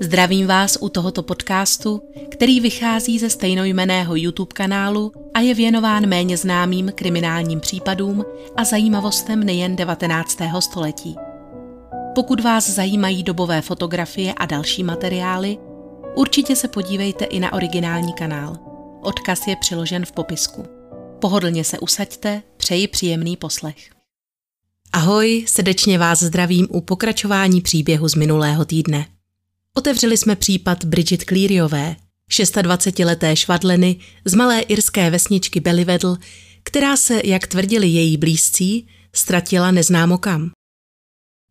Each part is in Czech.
Zdravím vás u tohoto podcastu, který vychází ze stejnojmeného YouTube kanálu a je věnován méně známým kriminálním případům a zajímavostem nejen 19. století. Pokud vás zajímají dobové fotografie a další materiály, určitě se podívejte i na originální kanál. Odkaz je přiložen v popisku. Pohodlně se usaďte, přeji příjemný poslech. Ahoj, srdečně vás zdravím u pokračování příběhu z minulého týdne. Otevřeli jsme případ Bridget Clearyové, 26-leté švadleny z malé irské vesničky Bellyvedl, která se, jak tvrdili její blízcí, ztratila neznámo kam.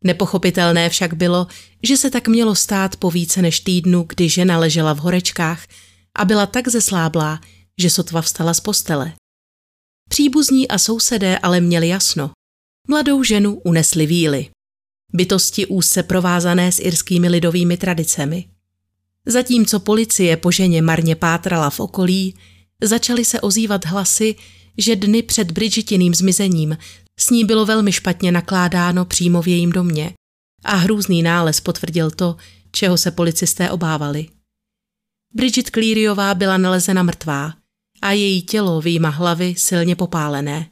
Nepochopitelné však bylo, že se tak mělo stát po více než týdnu, kdy žena ležela v horečkách a byla tak zesláblá, že sotva vstala z postele. Příbuzní a sousedé ale měli jasno. Mladou ženu unesli víly bytosti úzce provázané s irskými lidovými tradicemi. Zatímco policie po ženě marně pátrala v okolí, začaly se ozývat hlasy, že dny před Bridgetiným zmizením s ní bylo velmi špatně nakládáno přímo v jejím domě a hrůzný nález potvrdil to, čeho se policisté obávali. Bridget Clearyová byla nalezena mrtvá a její tělo výjima hlavy silně popálené.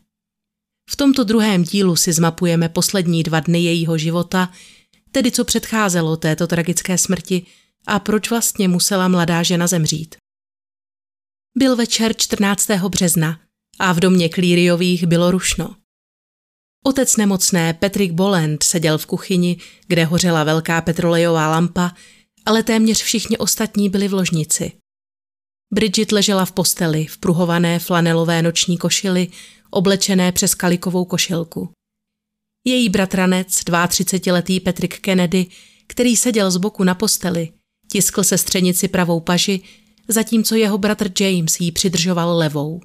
V tomto druhém dílu si zmapujeme poslední dva dny jejího života, tedy co předcházelo této tragické smrti a proč vlastně musela mladá žena zemřít. Byl večer 14. března a v domě Klíriových bylo rušno. Otec nemocné Patrick Boland seděl v kuchyni, kde hořela velká petrolejová lampa, ale téměř všichni ostatní byli v ložnici. Bridget ležela v posteli v pruhované flanelové noční košili oblečené přes kalikovou košilku. Její bratranec, 32-letý Patrick Kennedy, který seděl z boku na posteli, tiskl se střenici pravou paži, zatímco jeho bratr James jí přidržoval levou.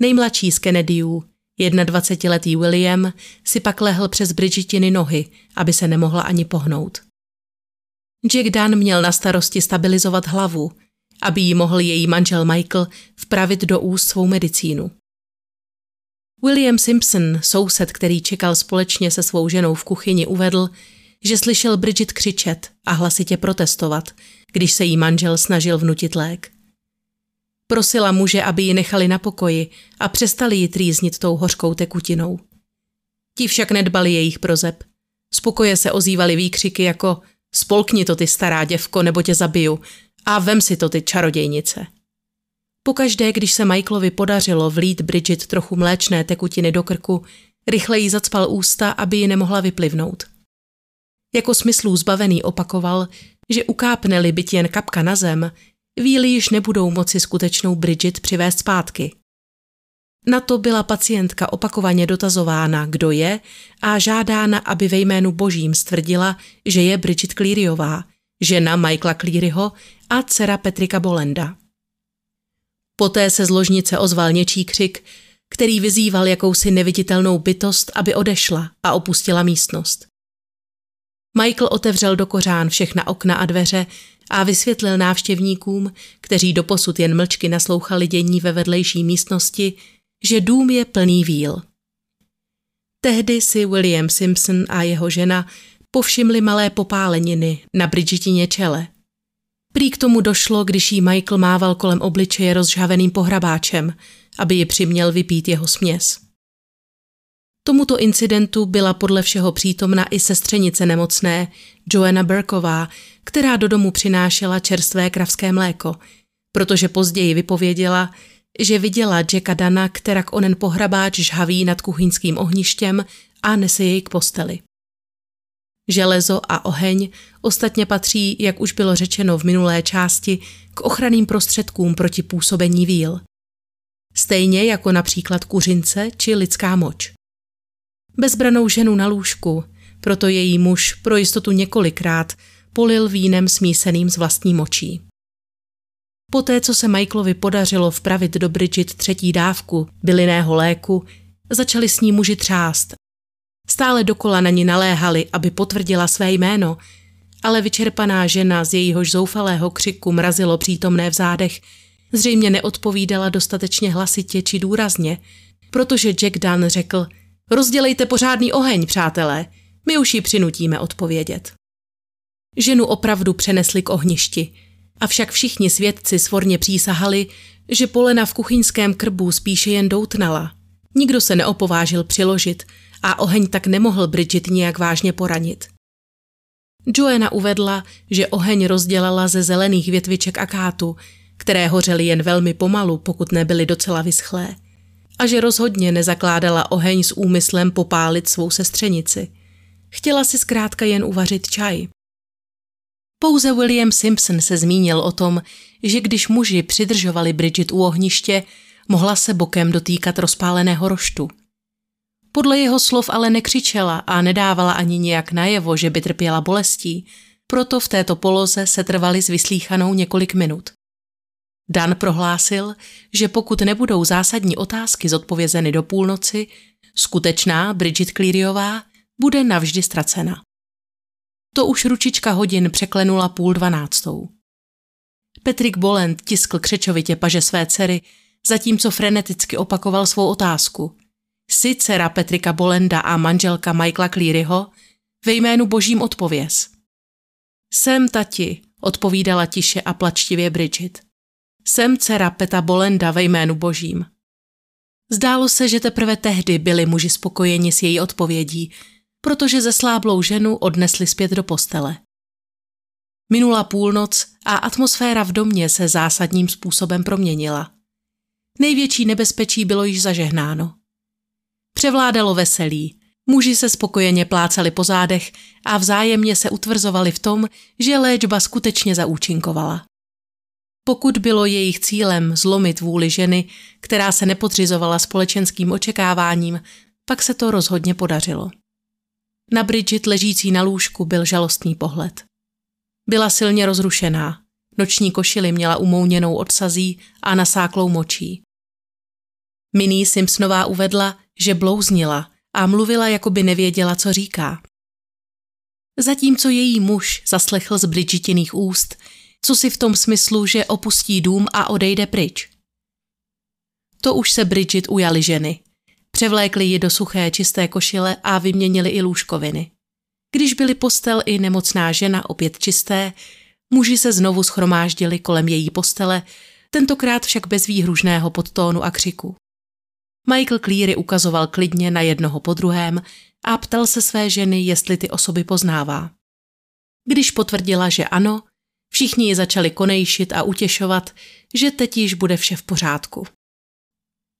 Nejmladší z Kennedyů, 21-letý William, si pak lehl přes Bridgetiny nohy, aby se nemohla ani pohnout. Jack Dunn měl na starosti stabilizovat hlavu, aby jí mohl její manžel Michael vpravit do úst svou medicínu. William Simpson, soused, který čekal společně se svou ženou v kuchyni, uvedl, že slyšel Bridget křičet a hlasitě protestovat, když se jí manžel snažil vnutit lék. Prosila muže, aby ji nechali na pokoji a přestali ji trýznit tou hořkou tekutinou. Ti však nedbali jejich prozeb. Z pokoje se ozývaly výkřiky jako spolkni to ty stará děvko, nebo tě zabiju a vem si to ty čarodějnice. Pokaždé, když se Michaelovi podařilo vlít Bridget trochu mléčné tekutiny do krku, rychle jí zacpal ústa, aby ji nemohla vyplivnout. Jako smyslů zbavený opakoval, že ukápne-li byt jen kapka na zem, víly již nebudou moci skutečnou Bridget přivést zpátky. Na to byla pacientka opakovaně dotazována, kdo je, a žádána, aby ve jménu božím stvrdila, že je Bridget Clearyová, žena Michaela Clearyho a dcera Petrika Bolenda. Poté se z ložnice ozval něčí křik, který vyzýval jakousi neviditelnou bytost, aby odešla a opustila místnost. Michael otevřel do kořán všechna okna a dveře a vysvětlil návštěvníkům, kteří doposud jen mlčky naslouchali dění ve vedlejší místnosti, že dům je plný víl. Tehdy si William Simpson a jeho žena povšimli malé popáleniny na Bridgetině čele – Prý k tomu došlo, když jí Michael mával kolem obličeje rozžhaveným pohrabáčem, aby ji přiměl vypít jeho směs. Tomuto incidentu byla podle všeho přítomna i sestřenice nemocné, Joanna Burková, která do domu přinášela čerstvé kravské mléko, protože později vypověděla, že viděla Jacka Dana, kterak onen pohrabáč žhaví nad kuchyňským ohništěm a nese jej k posteli. Železo a oheň ostatně patří, jak už bylo řečeno v minulé části, k ochranným prostředkům proti působení víl. Stejně jako například kuřince či lidská moč. Bezbranou ženu na lůžku, proto její muž pro jistotu několikrát polil vínem smíseným z vlastní močí. Poté, co se Michaelovi podařilo vpravit do Bridget třetí dávku bylinného léku, začali s ní muži třást Stále dokola na ní naléhali, aby potvrdila své jméno, ale vyčerpaná žena z jejíhož zoufalého křiku mrazilo přítomné v zádech zřejmě neodpovídala dostatečně hlasitě či důrazně, protože Jack Dunn řekl rozdělejte pořádný oheň, přátelé, my už ji přinutíme odpovědět. Ženu opravdu přenesli k ohništi, avšak všichni svědci svorně přísahali, že polena v kuchyňském krbu spíše jen doutnala. Nikdo se neopovážil přiložit a oheň tak nemohl Bridget nijak vážně poranit. Joanna uvedla, že oheň rozdělala ze zelených větviček akátu, které hořely jen velmi pomalu, pokud nebyly docela vyschlé, a že rozhodně nezakládala oheň s úmyslem popálit svou sestřenici. Chtěla si zkrátka jen uvařit čaj. Pouze William Simpson se zmínil o tom, že když muži přidržovali Bridget u ohniště, mohla se bokem dotýkat rozpáleného roštu. Podle jeho slov ale nekřičela a nedávala ani nějak najevo, že by trpěla bolestí, proto v této poloze se trvali s vyslíchanou několik minut. Dan prohlásil, že pokud nebudou zásadní otázky zodpovězeny do půlnoci, skutečná Bridget Clearyová bude navždy ztracena. To už ručička hodin překlenula půl dvanáctou. Petrik Bolend tiskl křečovitě paže své dcery, zatímco freneticky opakoval svou otázku. Jsi dcera Petrika Bolenda a manželka Michaela Clearyho? Ve jménu božím odpověz. Jsem tati, odpovídala tiše a plačtivě Bridget. Jsem dcera Peta Bolenda ve jménu božím. Zdálo se, že teprve tehdy byli muži spokojeni s její odpovědí, protože zesláblou ženu odnesli zpět do postele. Minula půlnoc a atmosféra v domě se zásadním způsobem proměnila. Největší nebezpečí bylo již zažehnáno. Převládalo veselí, muži se spokojeně plácali po zádech a vzájemně se utvrzovali v tom, že léčba skutečně zaúčinkovala. Pokud bylo jejich cílem zlomit vůli ženy, která se nepodřizovala společenským očekáváním, pak se to rozhodně podařilo. Na Bridget ležící na lůžku byl žalostný pohled. Byla silně rozrušená, noční košily měla umouněnou odsazí a nasáklou močí. Minnie Simpsonová uvedla, že blouznila a mluvila, jako by nevěděla, co říká. Zatímco její muž zaslechl z Bridgetiných úst, co si v tom smyslu, že opustí dům a odejde pryč. To už se Bridget ujali ženy. Převlékli ji do suché čisté košile a vyměnili i lůžkoviny. Když byly postel i nemocná žena opět čisté, muži se znovu schromáždili kolem její postele, tentokrát však bez výhružného podtónu a křiku. Michael Cleary ukazoval klidně na jednoho po druhém a ptal se své ženy, jestli ty osoby poznává. Když potvrdila, že ano, všichni ji začali konejšit a utěšovat, že teď již bude vše v pořádku.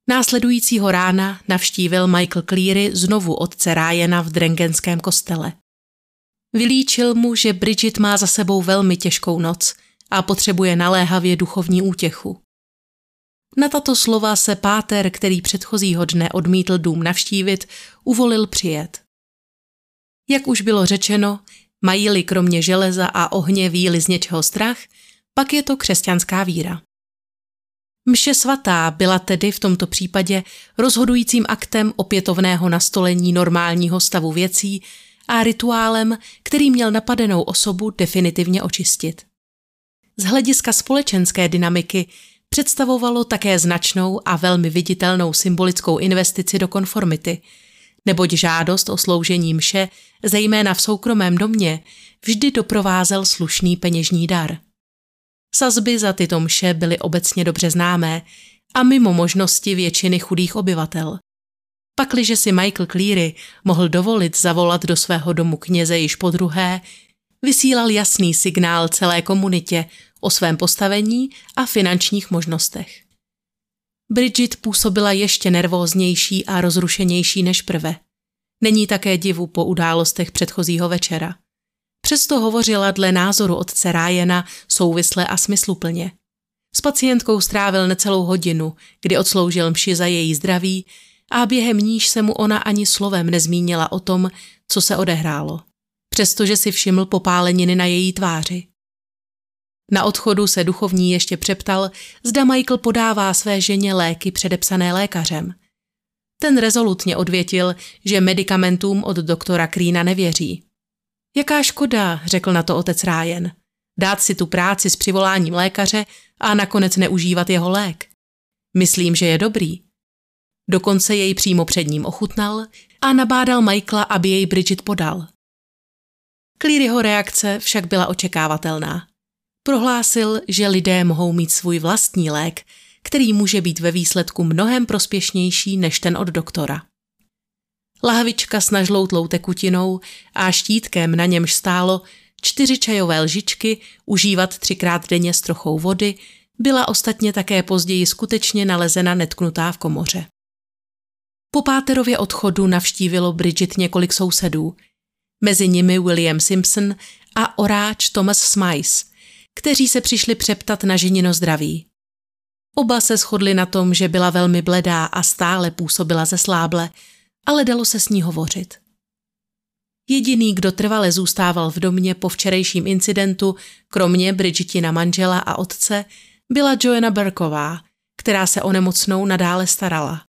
Následujícího rána navštívil Michael Cleary znovu otce Rájena v Drengenském kostele. Vylíčil mu, že Bridget má za sebou velmi těžkou noc a potřebuje naléhavě duchovní útěchu. Na tato slova se páter, který předchozího dne odmítl dům navštívit, uvolil přijet. Jak už bylo řečeno, mají-li kromě železa a ohně víly z něčeho strach, pak je to křesťanská víra. Mše svatá byla tedy v tomto případě rozhodujícím aktem opětovného nastolení normálního stavu věcí a rituálem, který měl napadenou osobu definitivně očistit. Z hlediska společenské dynamiky představovalo také značnou a velmi viditelnou symbolickou investici do konformity, neboť žádost o sloužení mše, zejména v soukromém domě, vždy doprovázel slušný peněžní dar. Sazby za tyto mše byly obecně dobře známé a mimo možnosti většiny chudých obyvatel. Pakliže si Michael Cleary mohl dovolit zavolat do svého domu kněze již po druhé, vysílal jasný signál celé komunitě o svém postavení a finančních možnostech. Bridget působila ještě nervóznější a rozrušenější než prve. Není také divu po událostech předchozího večera. Přesto hovořila dle názoru otce Rájena souvisle a smysluplně. S pacientkou strávil necelou hodinu, kdy odsloužil mši za její zdraví a během níž se mu ona ani slovem nezmínila o tom, co se odehrálo. Přestože si všiml popáleniny na její tváři. Na odchodu se duchovní ještě přeptal, zda Michael podává své ženě léky předepsané lékařem. Ten rezolutně odvětil, že medicamentům od doktora Krína nevěří. Jaká škoda, řekl na to otec Rájen. Dát si tu práci s přivoláním lékaře a nakonec neužívat jeho lék. Myslím, že je dobrý. Dokonce jej přímo před ním ochutnal a nabádal Michaela, aby jej Bridget podal. Clearyho reakce však byla očekávatelná. Prohlásil, že lidé mohou mít svůj vlastní lék, který může být ve výsledku mnohem prospěšnější než ten od doktora. Lahvička s nažloutlou tekutinou a štítkem na němž stálo čtyři čajové lžičky užívat třikrát denně s trochou vody byla ostatně také později skutečně nalezena netknutá v komoře. Po Páterově odchodu navštívilo Bridget několik sousedů, mezi nimi William Simpson a oráč Thomas Smythe, kteří se přišli přeptat na ženino zdraví. Oba se shodli na tom, že byla velmi bledá a stále působila ze sláble, ale dalo se s ní hovořit. Jediný, kdo trvale zůstával v domě po včerejším incidentu, kromě Bridgetina manžela a otce, byla Joanna Berková, která se o nemocnou nadále starala.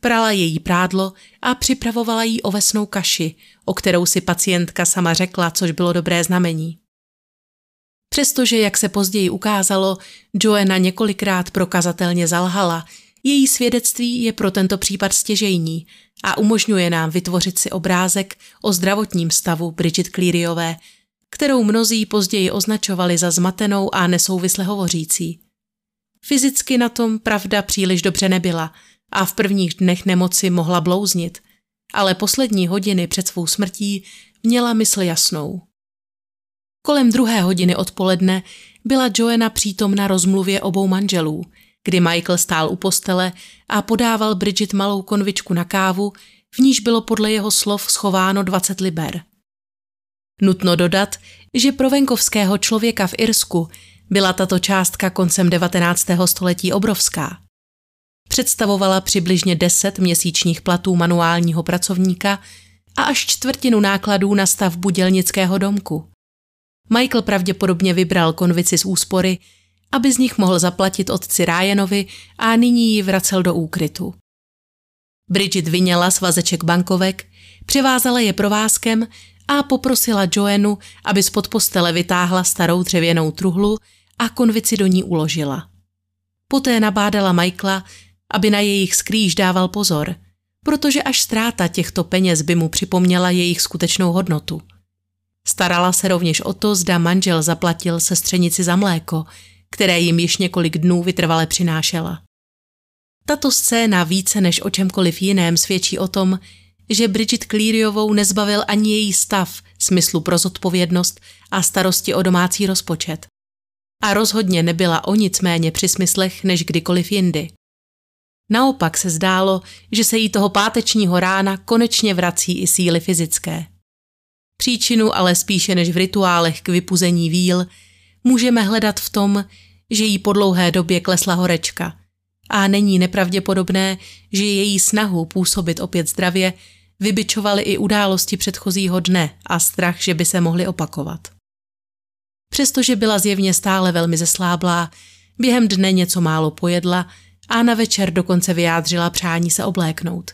Prala její prádlo a připravovala jí ovesnou kaši, o kterou si pacientka sama řekla, což bylo dobré znamení. Přestože, jak se později ukázalo, Joanna několikrát prokazatelně zalhala, její svědectví je pro tento případ stěžejní a umožňuje nám vytvořit si obrázek o zdravotním stavu Bridget Clearyové, kterou mnozí později označovali za zmatenou a nesouvisle hovořící. Fyzicky na tom pravda příliš dobře nebyla a v prvních dnech nemoci mohla blouznit, ale poslední hodiny před svou smrtí měla mysl jasnou. Kolem druhé hodiny odpoledne byla Joanna přítomna rozmluvě obou manželů, kdy Michael stál u postele a podával Bridget malou konvičku na kávu, v níž bylo podle jeho slov schováno 20 liber. Nutno dodat, že pro venkovského člověka v Irsku byla tato částka koncem 19. století obrovská. Představovala přibližně 10 měsíčních platů manuálního pracovníka a až čtvrtinu nákladů na stavbu dělnického domku. Michael pravděpodobně vybral konvici z úspory, aby z nich mohl zaplatit otci Ryanovi a nyní ji vracel do úkrytu. Bridget vyněla svazeček bankovek, převázala je provázkem a poprosila Joenu, aby spod postele vytáhla starou dřevěnou truhlu a konvici do ní uložila. Poté nabádala Michaela, aby na jejich skrýž dával pozor, protože až ztráta těchto peněz by mu připomněla jejich skutečnou hodnotu. Starala se rovněž o to, zda manžel zaplatil sestřenici za mléko, které jim již několik dnů vytrvale přinášela. Tato scéna více než o čemkoliv jiném svědčí o tom, že Bridget Clearyovou nezbavil ani její stav smyslu pro zodpovědnost a starosti o domácí rozpočet. A rozhodně nebyla o nic méně při smyslech než kdykoliv jindy. Naopak se zdálo, že se jí toho pátečního rána konečně vrací i síly fyzické. Příčinu ale spíše než v rituálech k vypuzení víl můžeme hledat v tom, že jí po dlouhé době klesla horečka a není nepravděpodobné, že její snahu působit opět zdravě vybičovaly i události předchozího dne a strach, že by se mohly opakovat. Přestože byla zjevně stále velmi zesláblá, během dne něco málo pojedla a na večer dokonce vyjádřila přání se obléknout.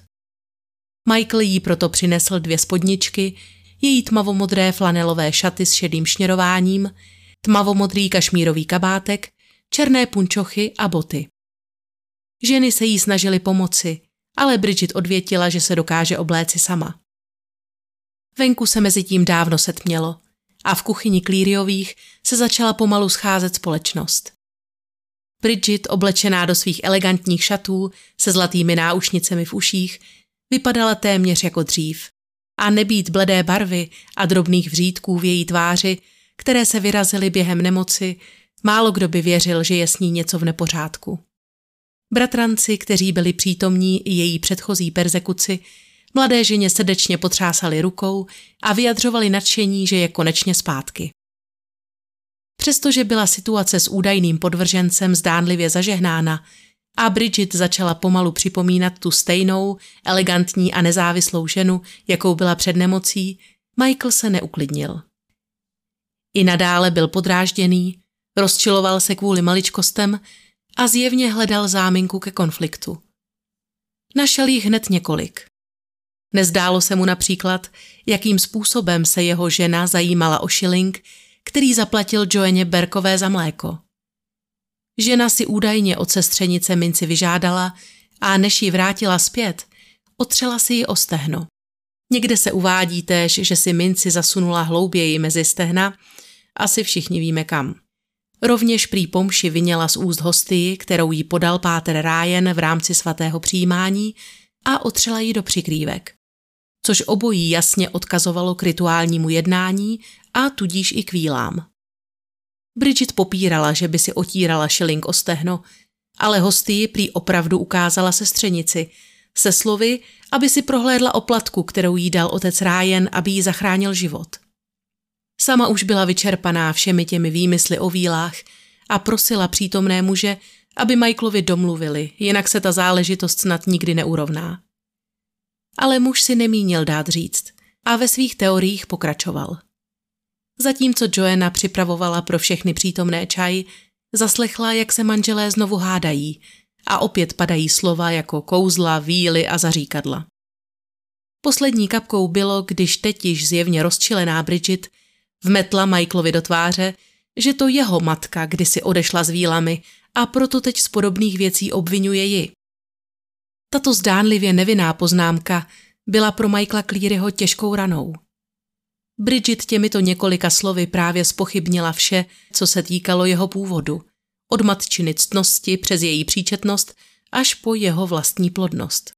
Michael jí proto přinesl dvě spodničky, její tmavomodré flanelové šaty s šedým šněrováním, tmavomodrý kašmírový kabátek, černé punčochy a boty. Ženy se jí snažily pomoci, ale Bridget odvětila, že se dokáže obléci sama. Venku se mezi tím dávno setmělo a v kuchyni Klíriových se začala pomalu scházet společnost. Bridget, oblečená do svých elegantních šatů se zlatými náušnicemi v uších, vypadala téměř jako dřív. A nebýt bledé barvy a drobných vřídků v její tváři, které se vyrazily během nemoci, málo kdo by věřil, že je s ní něco v nepořádku. Bratranci, kteří byli přítomní i její předchozí persekuci, mladé ženě srdečně potřásali rukou a vyjadřovali nadšení, že je konečně zpátky. Přestože byla situace s údajným podvržencem zdánlivě zažehnána a Bridget začala pomalu připomínat tu stejnou, elegantní a nezávislou ženu, jakou byla před nemocí, Michael se neuklidnil. I nadále byl podrážděný, rozčiloval se kvůli maličkostem a zjevně hledal záminku ke konfliktu. Našel jich hned několik. Nezdálo se mu například, jakým způsobem se jeho žena zajímala o šiling, který zaplatil Joeně Berkové za mléko. Žena si údajně od sestřenice minci vyžádala a než ji vrátila zpět, otřela si ji o stehno. Někde se uvádí též, že si minci zasunula hlouběji mezi stehna, asi všichni víme kam. Rovněž prý pomši vyněla z úst hostii, kterou jí podal páter Rájen v rámci svatého přijímání a otřela ji do přikrývek. Což obojí jasně odkazovalo k rituálnímu jednání a tudíž i k vílám. Bridget popírala, že by si otírala šiling o stehno, ale hostii prý opravdu ukázala sestřenici, se slovy, aby si prohlédla oplatku, kterou jí dal otec Rájen, aby jí zachránil život. Sama už byla vyčerpaná všemi těmi výmysly o vílách a prosila přítomné muže, aby Michaelovi domluvili, jinak se ta záležitost snad nikdy neurovná. Ale muž si nemínil dát říct a ve svých teoriích pokračoval. Zatímco Joanna připravovala pro všechny přítomné čaj, zaslechla, jak se manželé znovu hádají a opět padají slova jako kouzla, víly a zaříkadla. Poslední kapkou bylo, když teď již zjevně rozčilená Bridget vmetla Michaelovi do tváře, že to jeho matka kdysi odešla s vílami a proto teď z podobných věcí obvinuje ji. Tato zdánlivě nevinná poznámka byla pro Michaela Clearyho těžkou ranou. Bridget těmito několika slovy právě spochybnila vše, co se týkalo jeho původu, od matčiny ctnosti přes její příčetnost až po jeho vlastní plodnost.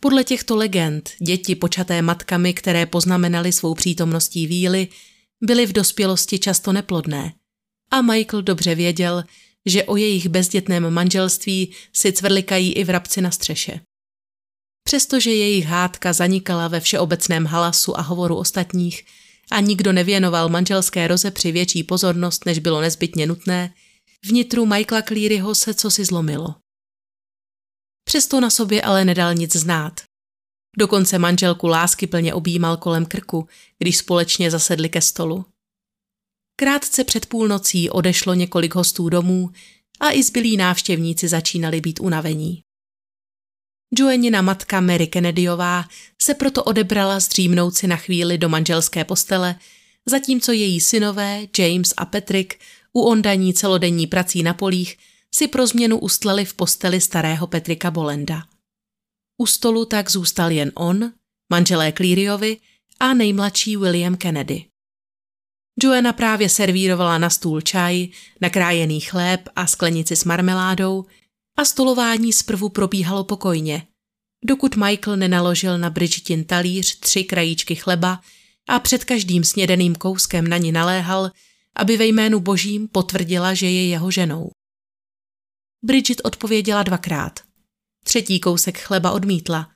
Podle těchto legend děti počaté matkami, které poznamenaly svou přítomností víly, byly v dospělosti často neplodné. A Michael dobře věděl, že o jejich bezdětném manželství si cvrlikají i vrabci na střeše. Přestože jejich hádka zanikala ve všeobecném halasu a hovoru ostatních a nikdo nevěnoval manželské rozepři větší pozornost, než bylo nezbytně nutné, vnitru Michaela Clearyho se cosi zlomilo. Přesto na sobě ale nedal nic znát. Dokonce manželku lásky plně objímal kolem krku, když společně zasedli ke stolu. Krátce před půlnocí odešlo několik hostů domů a i zbylí návštěvníci začínali být unavení. Joannina matka Mary Kennedyová se proto odebrala zdřímnout si na chvíli do manželské postele, zatímco její synové James a Patrick u ondaní celodenní prací na polích si pro změnu ustlali v posteli starého Petrika Bolenda. U stolu tak zůstal jen on, manželé Clearyovi a nejmladší William Kennedy. Joanna právě servírovala na stůl čaj, nakrájený chléb a sklenici s marmeládou a stolování zprvu probíhalo pokojně, dokud Michael nenaložil na Bridgetin talíř tři krajíčky chleba a před každým snědeným kouskem na ní naléhal, aby ve jménu božím potvrdila, že je jeho ženou. Bridget odpověděla dvakrát. Třetí kousek chleba odmítla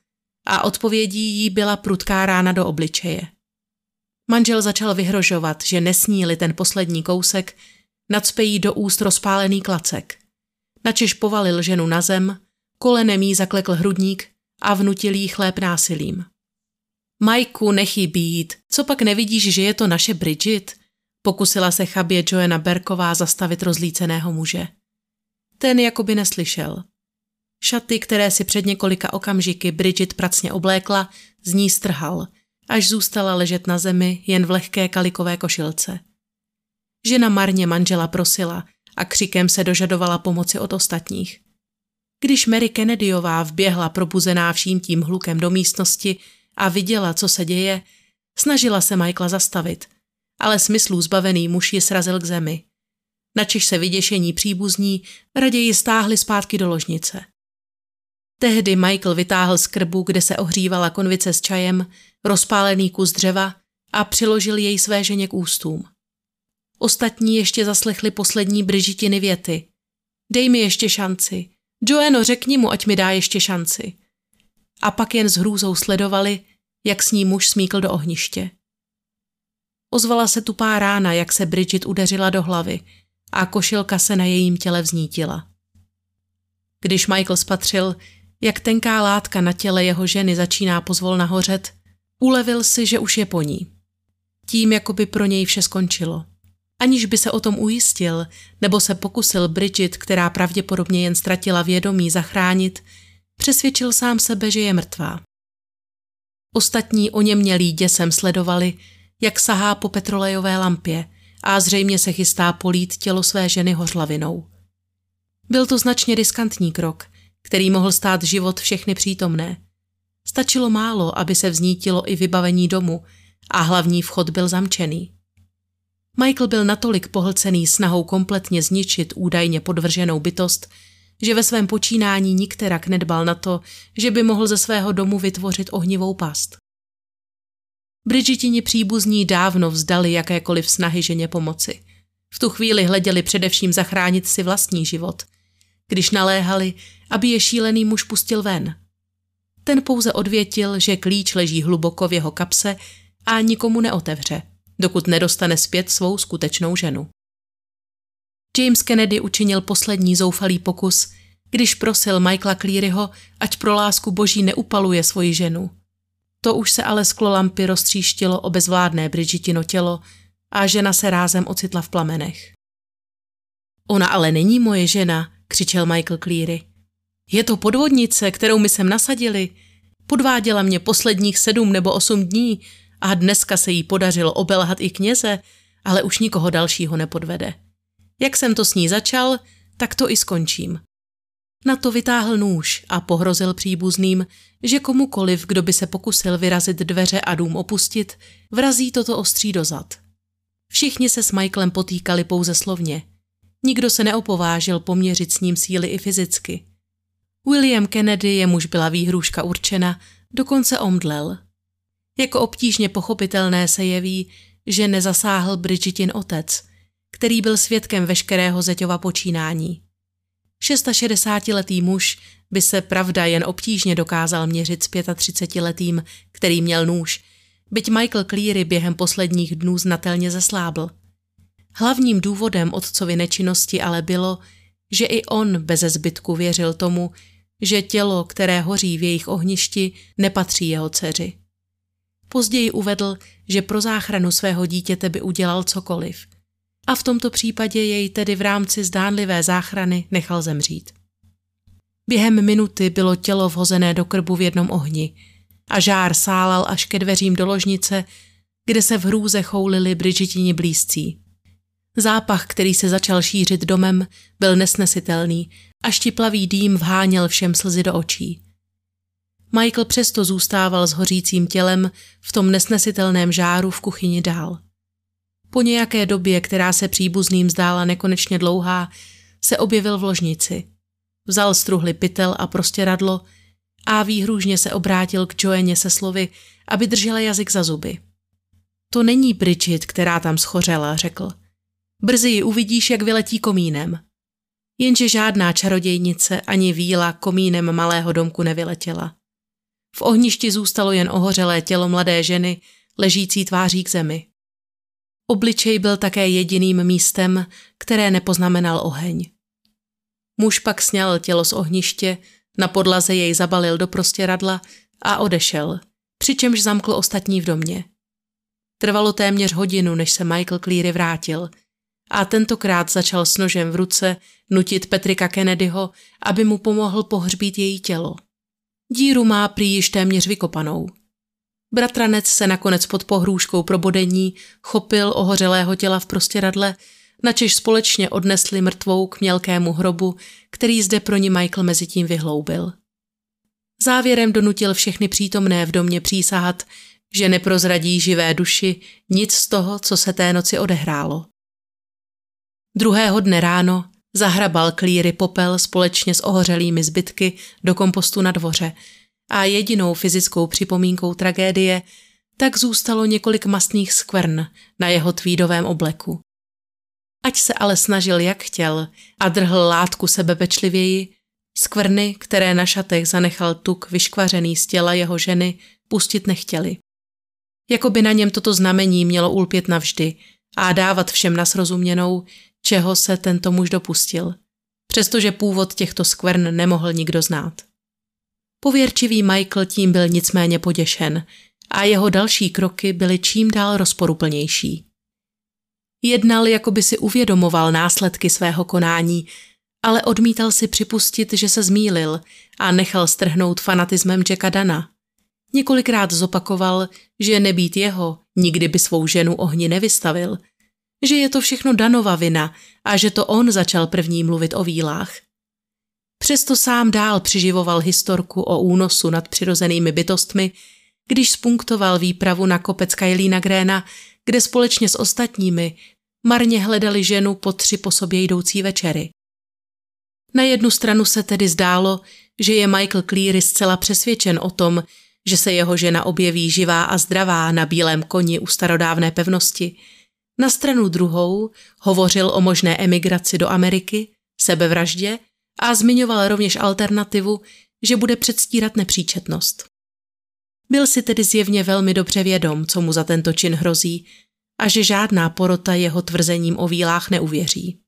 a odpovědí jí byla prudká rána do obličeje. Manžel začal vyhrožovat, že nesníli ten poslední kousek, nadspejí do úst rozpálený klacek. Načež povalil ženu na zem, kolenem jí zaklekl hrudník a vnutil jí chléb násilím. Majku, nechybí jít, co pak nevidíš, že je to naše Bridget? Pokusila se chabě Joanna Berková zastavit rozlíceného muže. Ten jakoby neslyšel. Šaty, které si před několika okamžiky Bridget pracně oblékla, z ní strhal, až zůstala ležet na zemi jen v lehké kalikové košilce. Žena marně manžela prosila a křikem se dožadovala pomoci od ostatních. Když Mary Kennedyová vběhla probuzená vším tím hlukem do místnosti a viděla, co se děje, snažila se Michaela zastavit, ale smyslů zbavený muž ji srazil k zemi. Načež se vyděšení příbuzní raději stáhli zpátky do ložnice. Tehdy Michael vytáhl z krbu, kde se ohřívala konvice s čajem, rozpálený kus dřeva a přiložil jej své ženě k ústům. Ostatní ještě zaslechli poslední bržitiny věty. Dej mi ještě šanci. Joeno, řekni mu, ať mi dá ještě šanci. A pak jen s hrůzou sledovali, jak s ní muž smíkl do ohniště. Ozvala se tupá rána, jak se Bridget udeřila do hlavy a košilka se na jejím těle vznítila. Když Michael spatřil, jak tenká látka na těle jeho ženy začíná pozvolna hořet, ulevil si, že už je po ní. Tím, jako by pro něj vše skončilo. Aniž by se o tom ujistil, nebo se pokusil Bridget, která pravděpodobně jen ztratila vědomí, zachránit, přesvědčil sám sebe, že je mrtvá. Ostatní o něm mělí děsem sledovali, jak sahá po petrolejové lampě a zřejmě se chystá polít tělo své ženy hořlavinou. Byl to značně riskantní krok, který mohl stát život všechny přítomné. Stačilo málo, aby se vznítilo i vybavení domu a hlavní vchod byl zamčený. Michael byl natolik pohlcený snahou kompletně zničit údajně podvrženou bytost, že ve svém počínání nikterak nedbal na to, že by mohl ze svého domu vytvořit ohnivou past. Bridgetini příbuzní dávno vzdali jakékoliv snahy ženě pomoci. V tu chvíli hleděli především zachránit si vlastní život, když naléhali, aby je šílený muž pustil ven. Ten pouze odvětil, že klíč leží hluboko v jeho kapse a nikomu neotevře, dokud nedostane zpět svou skutečnou ženu. James Kennedy učinil poslední zoufalý pokus, když prosil Michaela Clearyho, ať pro lásku boží neupaluje svoji ženu. To už se ale sklo lampy roztříštilo o bezvládné Bridgetino tělo a žena se rázem ocitla v plamenech. Ona ale není moje žena, křičel Michael Cleary. Je to podvodnice, kterou mi sem nasadili. Podváděla mě posledních sedm nebo osm dní a dneska se jí podařilo obelhat i kněze, ale už nikoho dalšího nepodvede. Jak jsem to s ní začal, tak to i skončím. Na to vytáhl nůž a pohrozil příbuzným, že komukoliv, kdo by se pokusil vyrazit dveře a dům opustit, vrazí toto ostří dozad. Všichni se s Michaelem potýkali pouze slovně. Nikdo se neopovážil poměřit s ním síly i fyzicky. William Kennedy, jemuž byla výhruška určena, dokonce omdlel. Jako obtížně pochopitelné se jeví, že nezasáhl Bridgetin otec, který byl svědkem veškerého Zeťova počínání. 660-letý muž by se pravda jen obtížně dokázal měřit s 35-letým, který měl nůž, byť Michael Cleary během posledních dnů znatelně zeslábl. Hlavním důvodem otcovy nečinnosti ale bylo, že i on beze zbytku věřil tomu, že tělo, které hoří v jejich ohništi, nepatří jeho dceři. Později uvedl, že pro záchranu svého dítěte by udělal cokoliv. A v tomto případě jej tedy v rámci zdánlivé záchrany nechal zemřít. Během minuty bylo tělo vhozené do krbu v jednom ohni a žár sálal až ke dveřím do ložnice, kde se v hrůze choulili Bridgetini blízcí. Zápach, který se začal šířit domem, byl nesnesitelný a štiplavý dým vháněl všem slzy do očí. Michael přesto zůstával s hořícím tělem v tom nesnesitelném žáru v kuchyni dál. Po nějaké době, která se příbuzným zdála nekonečně dlouhá, se objevil v ložnici. Vzal struhly pytel a prostěradlo a výhružně se obrátil k Joeně se slovy, aby držela jazyk za zuby. To není Bridget, která tam schořela, řekl. Brzy ji uvidíš, jak vyletí komínem. Jenže žádná čarodějnice ani víla komínem malého domku nevyletěla. V ohništi zůstalo jen ohořelé tělo mladé ženy, ležící tváří k zemi. Obličej byl také jediným místem, které nepoznamenal oheň. Muž pak sněl tělo z ohniště, na podlaze jej zabalil do prostěradla a odešel, přičemž zamkl ostatní v domě. Trvalo téměř hodinu, než se Michael Cleary vrátil a tentokrát začal s nožem v ruce nutit Petrika Kennedyho, aby mu pomohl pohřbít její tělo. Díru má prý již téměř vykopanou. Bratranec se nakonec pod pohrůžkou probodení chopil ohořelého těla v prostěradle, načež společně odnesli mrtvou k mělkému hrobu, který zde pro ní Michael mezi tím vyhloubil. Závěrem donutil všechny přítomné v domě přísahat, že neprozradí živé duši nic z toho, co se té noci odehrálo. Druhého dne ráno zahrabal klíry popel společně s ohořelými zbytky do kompostu na dvoře a jedinou fyzickou připomínkou tragédie tak zůstalo několik mastných skvrn na jeho tvídovém obleku. Ať se ale snažil jak chtěl a drhl látku sebepečlivěji, skvrny, které na šatech zanechal tuk vyškvařený z těla jeho ženy, pustit nechtěli. Jakoby na něm toto znamení mělo ulpět navždy a dávat všem nasrozuměnou, čeho se tento muž dopustil, přestože původ těchto skvrn nemohl nikdo znát. Pověrčivý Michael tím byl nicméně poděšen a jeho další kroky byly čím dál rozporuplnější. Jednal, jako by si uvědomoval následky svého konání, ale odmítal si připustit, že se zmílil a nechal strhnout fanatismem Jacka Dana. Několikrát zopakoval, že nebýt jeho, nikdy by svou ženu ohni nevystavil – že je to všechno Danova vina a že to on začal první mluvit o vílách. Přesto sám dál přiživoval historku o únosu nad přirozenými bytostmi, když spunktoval výpravu na kopec Kajlína Gréna, kde společně s ostatními marně hledali ženu po tři po sobě jdoucí večery. Na jednu stranu se tedy zdálo, že je Michael Cleary zcela přesvědčen o tom, že se jeho žena objeví živá a zdravá na bílém koni u starodávné pevnosti. Na stranu druhou hovořil o možné emigraci do Ameriky, sebevraždě a zmiňoval rovněž alternativu, že bude předstírat nepříčetnost. Byl si tedy zjevně velmi dobře vědom, co mu za tento čin hrozí a že žádná porota jeho tvrzením o vílách neuvěří.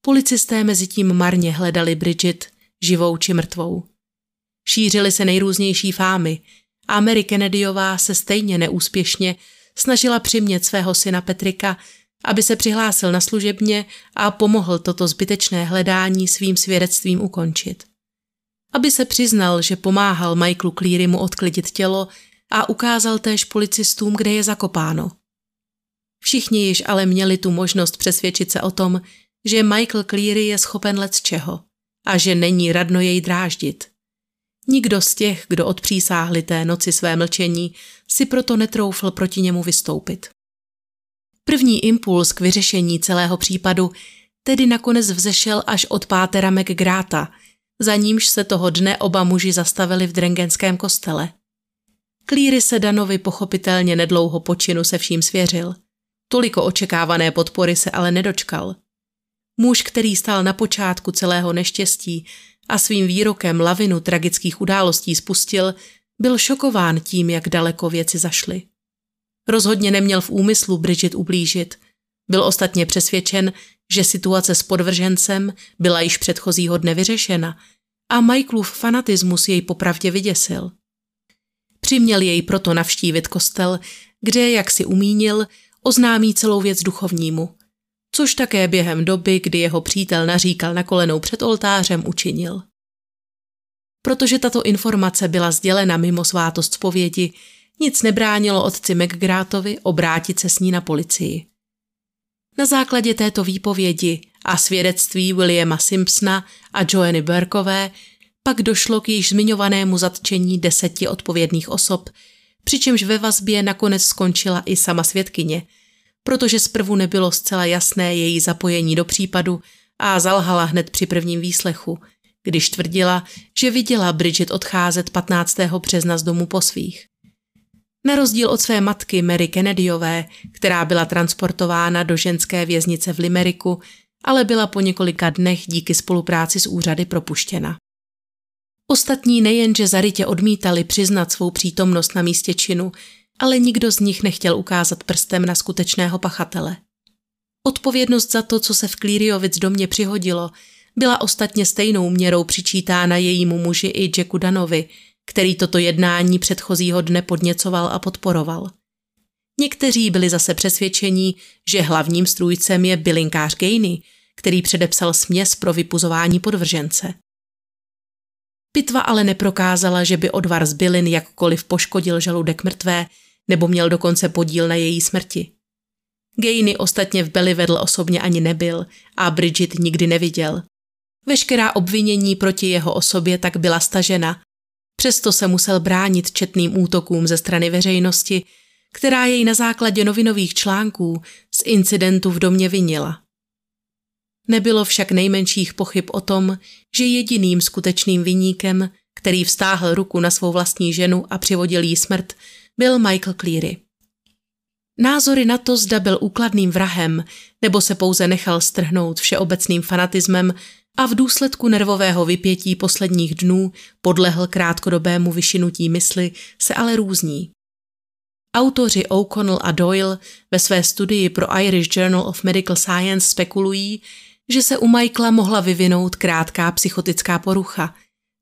Policisté mezi tím marně hledali Bridget, živou či mrtvou. Šířily se nejrůznější fámy a Mary Kennedyová se stejně neúspěšně snažila přimět svého syna Petrika, aby se přihlásil na služebně a pomohl toto zbytečné hledání svým svědectvím ukončit. Aby se přiznal, že pomáhal Michaelu Clearymu odklidit tělo a ukázal též policistům, kde je zakopáno. Všichni již ale měli tu možnost přesvědčit se o tom, že Michael Cleary je schopen let čeho a že není radno jej dráždit. Nikdo z těch, kdo odpřísáhli té noci své mlčení, si proto netroufl proti němu vystoupit. První impuls k vyřešení celého případu tedy nakonec vzešel až od pátera McGráta, za nímž se toho dne oba muži zastavili v drengenském kostele. Klíry se Danovi pochopitelně nedlouho počinu se vším svěřil. Toliko očekávané podpory se ale nedočkal. Muž, který stál na počátku celého neštěstí a svým výrokem lavinu tragických událostí spustil, byl šokován tím, jak daleko věci zašly. Rozhodně neměl v úmyslu Bridget ublížit. Byl ostatně přesvědčen, že situace s podvržencem byla již předchozího dne vyřešena a Michaelův fanatismus jej popravdě vyděsil. Přiměl jej proto navštívit kostel, kde, jak si umínil, oznámí celou věc duchovnímu, což také během doby, kdy jeho přítel naříkal na kolenou před oltářem, učinil. Protože tato informace byla sdělena mimo svátost zpovědi, nic nebránilo otci McGrátovi obrátit se s ní na policii. Na základě této výpovědi a svědectví Williama Simpsona a Joanny Burkové pak došlo k již zmiňovanému zatčení deseti odpovědných osob, přičemž ve vazbě nakonec skončila i sama svědkyně, protože zprvu nebylo zcela jasné její zapojení do případu a zalhala hned při prvním výslechu, když tvrdila, že viděla Bridget odcházet 15. března z domu po svých. Na rozdíl od své matky Mary Kennedyové, která byla transportována do ženské věznice v Limeriku, ale byla po několika dnech díky spolupráci s úřady propuštěna. Ostatní nejenže zarytě odmítali přiznat svou přítomnost na místě činu, ale nikdo z nich nechtěl ukázat prstem na skutečného pachatele. Odpovědnost za to, co se v Klíriovic domě přihodilo, byla ostatně stejnou měrou přičítána jejímu muži i Jacku Danovi, který toto jednání předchozího dne podněcoval a podporoval. Někteří byli zase přesvědčení, že hlavním strůjcem je bylinkář Gainey, který předepsal směs pro vypuzování podvržence. Pitva ale neprokázala, že by odvar z bylin jakkoliv poškodil žaludek mrtvé nebo měl dokonce podíl na její smrti. Gainey ostatně v Beli vedl osobně ani nebyl a Bridget nikdy neviděl. Veškerá obvinění proti jeho osobě tak byla stažena Přesto se musel bránit četným útokům ze strany veřejnosti, která jej na základě novinových článků z incidentu v domě vinila. Nebylo však nejmenších pochyb o tom, že jediným skutečným viníkem, který vstáhl ruku na svou vlastní ženu a přivodil jí smrt, byl Michael Cleary. Názory na to, zda byl úkladným vrahem nebo se pouze nechal strhnout všeobecným fanatismem, a v důsledku nervového vypětí posledních dnů podlehl krátkodobému vyšinutí mysli, se ale různí. Autoři O'Connell a Doyle ve své studii pro Irish Journal of Medical Science spekulují, že se u Michaela mohla vyvinout krátká psychotická porucha,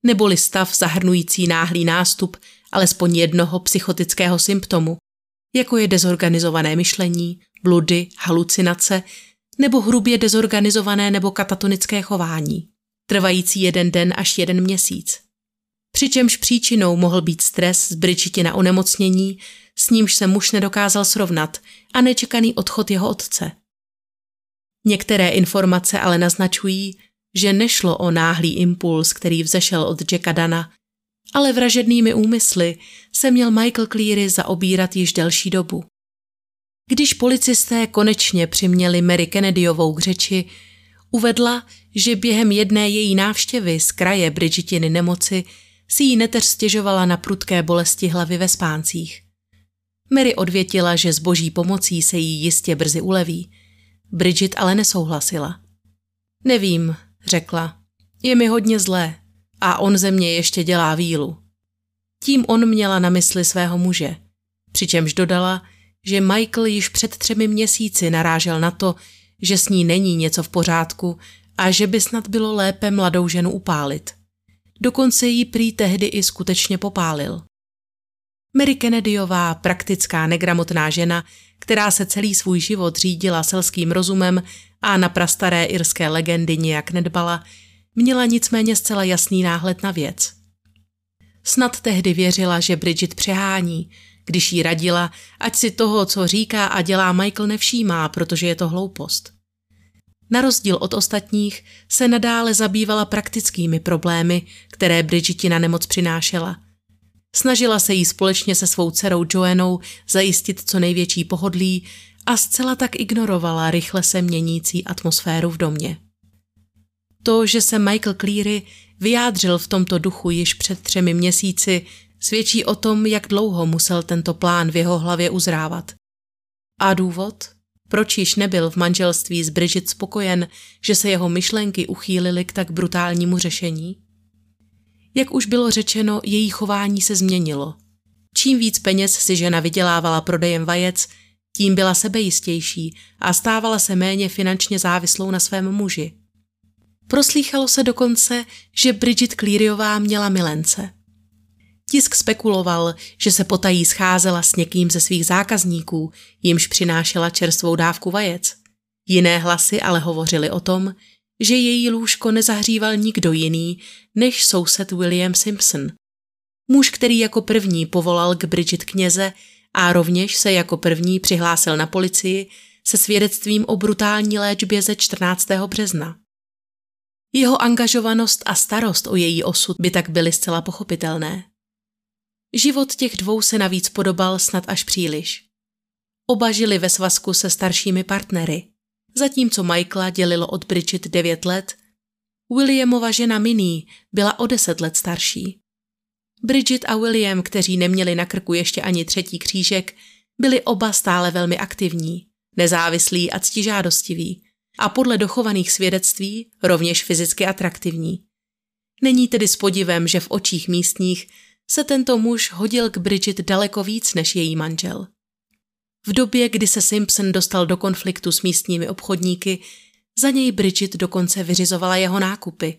neboli stav zahrnující náhlý nástup alespoň jednoho psychotického symptomu, jako je dezorganizované myšlení, bludy, halucinace nebo hrubě dezorganizované nebo katatonické chování, trvající jeden den až jeden měsíc. Přičemž příčinou mohl být stres z Bridgetina onemocnění, s nímž se muž nedokázal srovnat a nečekaný odchod jeho otce. Některé informace ale naznačují, že nešlo o náhlý impuls, který vzešel od Jacka Dana, ale vražednými úmysly se měl Michael Cleary zaobírat již delší dobu. Když policisté konečně přiměli Mary Kennedyovou k řeči, uvedla, že během jedné její návštěvy z kraje Bridgetiny nemoci si jí neteř stěžovala na prudké bolesti hlavy ve spáncích. Mary odvětila, že s boží pomocí se jí jistě brzy uleví. Bridget ale nesouhlasila. Nevím, řekla. Je mi hodně zlé a on ze mě ještě dělá vílu. Tím on měla na mysli svého muže, přičemž dodala, že Michael již před třemi měsíci narážel na to, že s ní není něco v pořádku a že by snad bylo lépe mladou ženu upálit. Dokonce jí prý tehdy i skutečně popálil. Mary Kennedyová, praktická negramotná žena, která se celý svůj život řídila selským rozumem a na prastaré irské legendy nijak nedbala, měla nicméně zcela jasný náhled na věc. Snad tehdy věřila, že Bridget přehání, když jí radila, ať si toho, co říká a dělá Michael nevšímá, protože je to hloupost. Na rozdíl od ostatních se nadále zabývala praktickými problémy, které Bridgetina nemoc přinášela. Snažila se jí společně se svou dcerou Joanou zajistit co největší pohodlí a zcela tak ignorovala rychle se měnící atmosféru v domě. To, že se Michael Cleary vyjádřil v tomto duchu již před třemi měsíci, svědčí o tom, jak dlouho musel tento plán v jeho hlavě uzrávat. A důvod? Proč již nebyl v manželství s Bridget spokojen, že se jeho myšlenky uchýlily k tak brutálnímu řešení? Jak už bylo řečeno, její chování se změnilo. Čím víc peněz si žena vydělávala prodejem vajec, tím byla sebejistější a stávala se méně finančně závislou na svém muži. Proslýchalo se dokonce, že Bridget Clearyová měla milence. Tisk spekuloval, že se potají scházela s někým ze svých zákazníků, jimž přinášela čerstvou dávku vajec. Jiné hlasy ale hovořily o tom, že její lůžko nezahříval nikdo jiný než soused William Simpson. Muž, který jako první povolal k Bridget kněze a rovněž se jako první přihlásil na policii se svědectvím o brutální léčbě ze 14. března. Jeho angažovanost a starost o její osud by tak byly zcela pochopitelné. Život těch dvou se navíc podobal snad až příliš. Oba žili ve svazku se staršími partnery. Zatímco Michaela dělilo od Bridget 9 let, Williamova žena Minnie byla o 10 let starší. Bridget a William, kteří neměli na krku ještě ani třetí křížek, byli oba stále velmi aktivní, nezávislí a ctižádostiví a podle dochovaných svědectví rovněž fyzicky atraktivní. Není tedy s podivem, že v očích místních se tento muž hodil k Bridget daleko víc než její manžel. V době, kdy se Simpson dostal do konfliktu s místními obchodníky, za něj Bridget dokonce vyřizovala jeho nákupy.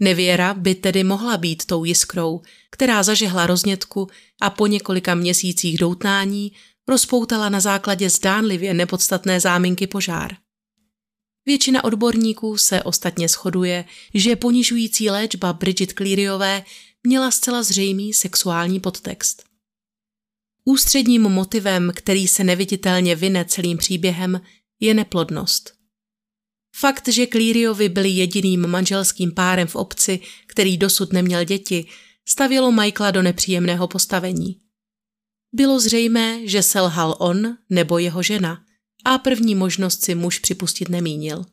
Nevěra by tedy mohla být tou jiskrou, která zažehla roznětku a po několika měsících doutnání rozpoutala na základě zdánlivě nepodstatné záminky požár. Většina odborníků se ostatně shoduje, že ponižující léčba Bridget Clearyové měla zcela zřejmý sexuální podtext. Ústředním motivem, který se neviditelně vyne celým příběhem, je neplodnost. Fakt, že Clearyovi byli jediným manželským párem v obci, který dosud neměl děti, stavilo Michaela do nepříjemného postavení. Bylo zřejmé, že selhal on nebo jeho žena a první možnost si muž připustit nemínil.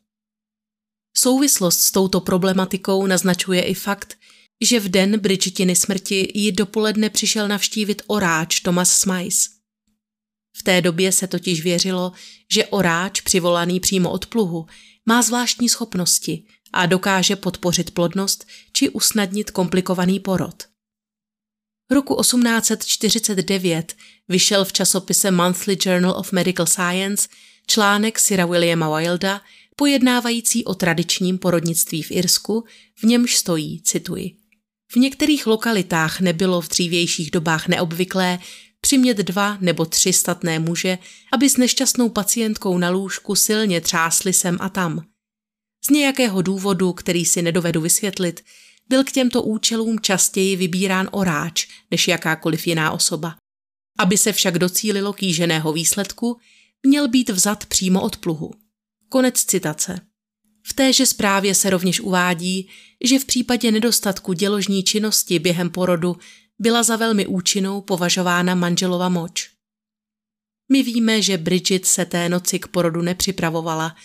Souvislost s touto problematikou naznačuje i fakt, že v den Bridgetiny smrti ji dopoledne přišel navštívit oráč Thomas Smyce. V té době se totiž věřilo, že oráč přivolaný přímo od pluhu má zvláštní schopnosti a dokáže podpořit plodnost či usnadnit komplikovaný porod. Roku 1849 vyšel v časopise Monthly Journal of Medical Science článek Sira Williama Wilda pojednávající o tradičním porodnictví v Irsku, v němž stojí, cituji, v některých lokalitách nebylo v dřívějších dobách neobvyklé přimět dva nebo tři statné muže, aby s nešťastnou pacientkou na lůžku silně třásli sem a tam. Z nějakého důvodu, který si nedovedu vysvětlit, byl k těmto účelům častěji vybírán oráč než jakákoliv jiná osoba. Aby se však docílilo kýženého výsledku, měl být vzat přímo od pluhu. Konec citace. V téže zprávě se rovněž uvádí, že v případě nedostatku děložní činnosti během porodu byla za velmi účinnou považována manželova moč. My víme, že Bridget se té noci k porodu nepřipravovala,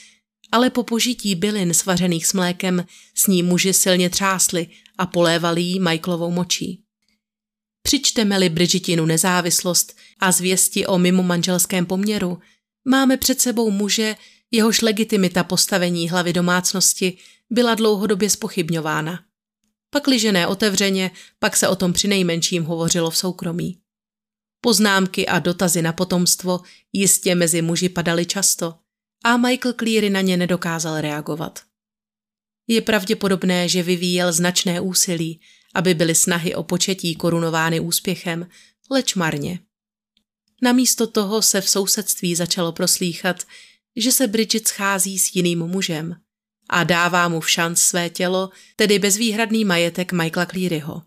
ale po požití bylin svařených s mlékem s ní muži silně třásli a polévali jí Michaelovou močí. Přičteme-li Bridgetinu nezávislost a zvěsti o mimo manželském poměru, máme před sebou muže, jehož legitimita postavení hlavy domácnosti byla dlouhodobě spochybňována. Pakliže ne otevřeně, pak se o tom při nejmenším hovořilo v soukromí. Poznámky a dotazy na potomstvo jistě mezi muži padaly často a Michael Cleary na ně nedokázal reagovat. Je pravděpodobné, že vyvíjel značné úsilí, aby byly snahy o početí korunovány úspěchem, leč marně. Namísto toho se v sousedství začalo proslýchat, že se Bridget schází s jiným mužem a dává mu v šanc své tělo, tedy bezvýhradný majetek Michaela Clearyho.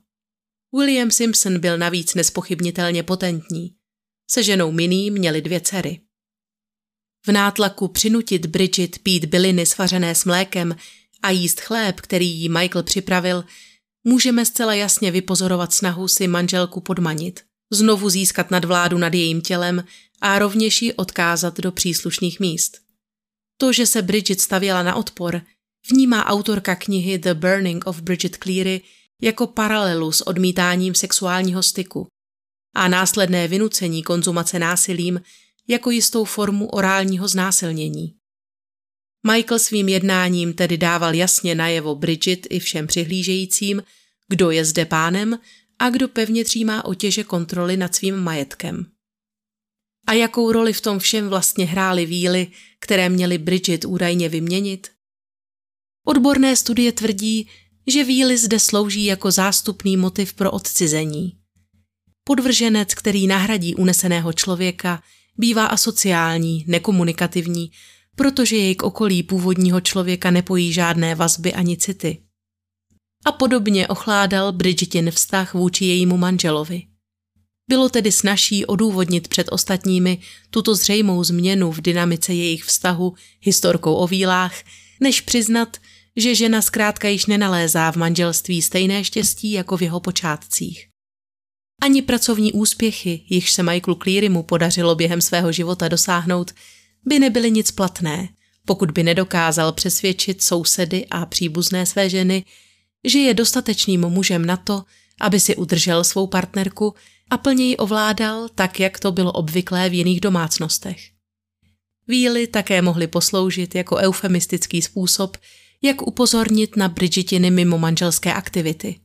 William Simpson byl navíc nespochybnitelně potentní. Se ženou Minnie měli dvě dcery. V nátlaku přinutit Bridget pít byliny svařené s mlékem a jíst chléb, který jí Michael připravil, můžeme zcela jasně vypozorovat snahu si manželku podmanit, znovu získat nadvládu nad jejím tělem a rovněž ji odkázat do příslušných míst. To, že se Bridget stavěla na odpor, vnímá autorka knihy The Burning of Bridget Cleary jako paralelu s odmítáním sexuálního styku a následné vynucení konzumace násilím jako jistou formu orálního znásilnění. Michael svým jednáním tedy dával jasně najevo Bridget i všem přihlížejícím, kdo je zde pánem a kdo pevně třímá otěže kontroly nad svým majetkem. A jakou roli v tom všem vlastně hrály víly, které měly Bridget údajně vyměnit? Odborné studie tvrdí, že víly zde slouží jako zástupný motiv pro odcizení. Podvrženec, který nahradí uneseného člověka, bývá asociální, nekomunikativní, protože jej k okolí původního člověka nepojí žádné vazby ani city. A podobně ochládal Bridgetin vztah vůči jejímu manželovi. Bylo tedy snažší odůvodnit před ostatními tuto zřejmou změnu v dynamice jejich vztahu historkou o vílách, než přiznat, že žena zkrátka již nenalézá v manželství stejné štěstí jako v jeho počátcích. Ani pracovní úspěchy, jichž se Michaelu Clearymu podařilo během svého života dosáhnout, by nebyly nic platné, pokud by nedokázal přesvědčit sousedy a příbuzné své ženy, že je dostatečným mužem na to, aby si udržel svou partnerku a plně ji ovládal tak, jak to bylo obvyklé v jiných domácnostech. Víly také mohly posloužit jako eufemistický způsob, jak upozornit na Bridgetiny mimo manželské aktivity.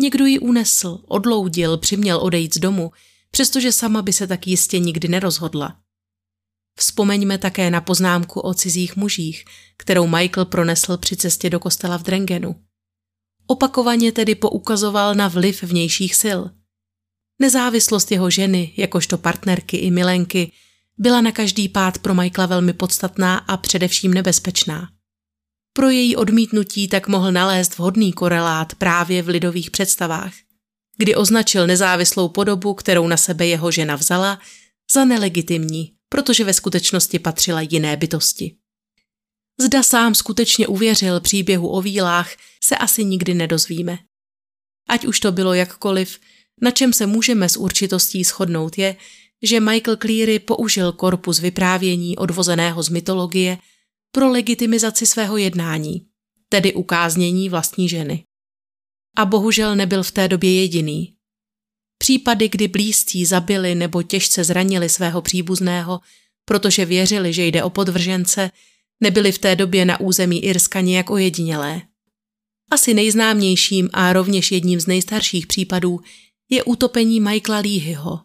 Někdo ji unesl, odloudil, přiměl odejít z domu, přestože sama by se tak jistě nikdy nerozhodla. Vzpomeňme také na poznámku o cizích mužích, kterou Michael pronesl při cestě do kostela v Drengenu. Opakovaně tedy poukazoval na vliv vnějších sil. Nezávislost jeho ženy, jakožto partnerky i milenky, byla na každý pád pro Michaela velmi podstatná a především nebezpečná. Pro její odmítnutí tak mohl nalézt vhodný korelát právě v lidových představách, kdy označil nezávislou podobu, kterou na sebe jeho žena vzala, za nelegitimní, protože ve skutečnosti patřila jiné bytosti. Zda sám skutečně uvěřil příběhu o vílách, se asi nikdy nedozvíme. Ať už to bylo jakkoliv, na čem se můžeme s určitostí shodnout je, že Michael Cleary použil korpus vyprávění odvozeného z mytologie pro legitimizaci svého jednání, tedy ukáznění vlastní ženy. A bohužel nebyl v té době jediný. Případy, kdy blízcí zabili nebo těžce zranili svého příbuzného, protože věřili, že jde o podvržence, nebyly v té době na území Irska nějak ojedinělé. Asi nejznámějším a rovněž jedním z nejstarších případů je utopení Michaela Leahyho,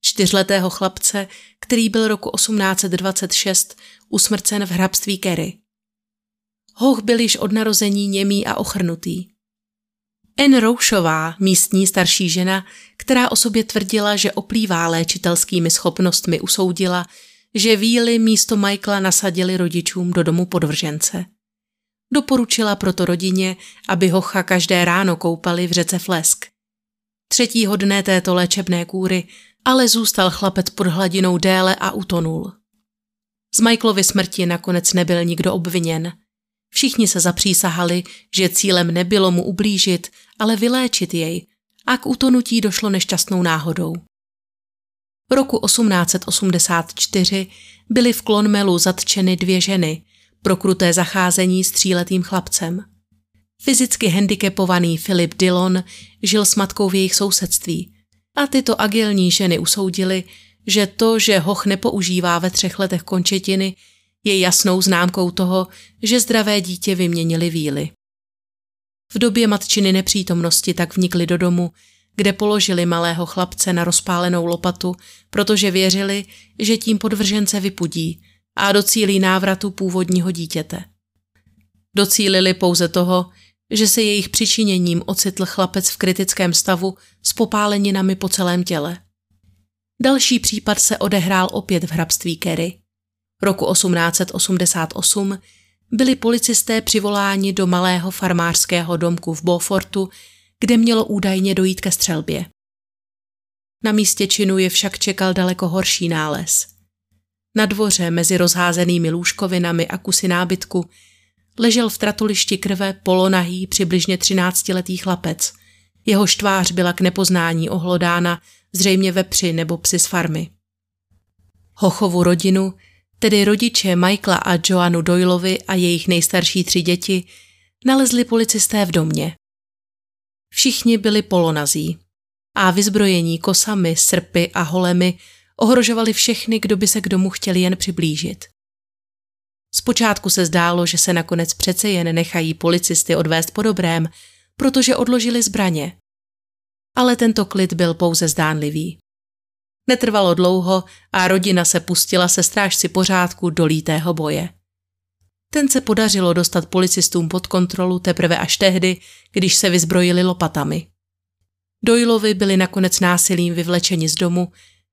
čtyřletého chlapce, který byl roku 1826 usmrcen v hrabství Kerry. Hoch byl již od narození němý a ochrnutý. Anne Roušová, místní starší žena, která o sobě tvrdila, že oplývá léčitelskými schopnostmi, usoudila, že víly místo Michaela nasadili rodičům do domu podvržence. Doporučila proto rodině, aby hocha každé ráno koupali v řece Flesk. Třetího dne této léčebné kůry ale zůstal chlapec pod hladinou déle a utonul. Z Michaelovy smrti nakonec nebyl nikdo obviněn. Všichni se zapřísahali, že cílem nebylo mu ublížit, ale vyléčit jej a k utonutí došlo nešťastnou náhodou. V roku 1884 byly v Klonmelu zatčeny dvě ženy pro kruté zacházení s tříletým chlapcem. Fyzicky handicapovaný Philip Dillon žil s matkou v jejich sousedství a tyto agilní ženy usoudili, že to, že hoch nepoužívá ve třech letech končetiny, je jasnou známkou toho, že zdravé dítě vyměnili víly. V době matčiny nepřítomnosti tak vnikli do domu, kde položili malého chlapce na rozpálenou lopatu, protože věřili, že tím podvržence vypudí a docílí návratu původního dítěte. Docílili pouze toho, že se jejich přičiněním ocitl chlapec v kritickém stavu s popáleninami po celém těle. Další případ se odehrál opět v hrabství Kerry. Roku 1888 byli policisté přivoláni do malého farmářského domku v Beaufortu, kde mělo údajně dojít ke střelbě. Na místě činu je však čekal daleko horší nález. Na dvoře mezi rozházenými lůžkovinami a kusy nábytku ležel v tratulišti krve polonahý přibližně třináctiletý chlapec. Jeho štvář byla k nepoznání ohlodána zřejmě vepři nebo psi z farmy. Hochovu rodinu, tedy rodiče Michaela a Joanu Doylovi a jejich nejstarší tři děti, nalezli policisté v domě. Všichni byli polonazí a vyzbrojení kosami, srpy a holemi ohrožovali všechny, kdo by se k domu chtěli jen přiblížit. Zpočátku se zdálo, že se nakonec přece jen nechají policisty odvést po dobrém, protože odložili zbraně. Ale tento klid byl pouze zdánlivý. Netrvalo dlouho a rodina se pustila se strážci pořádku do lítého boje. Ten se podařilo dostat policistům pod kontrolu teprve až tehdy, když se vyzbrojili lopatami. Doylovi byli nakonec násilím vyvlečeni z domu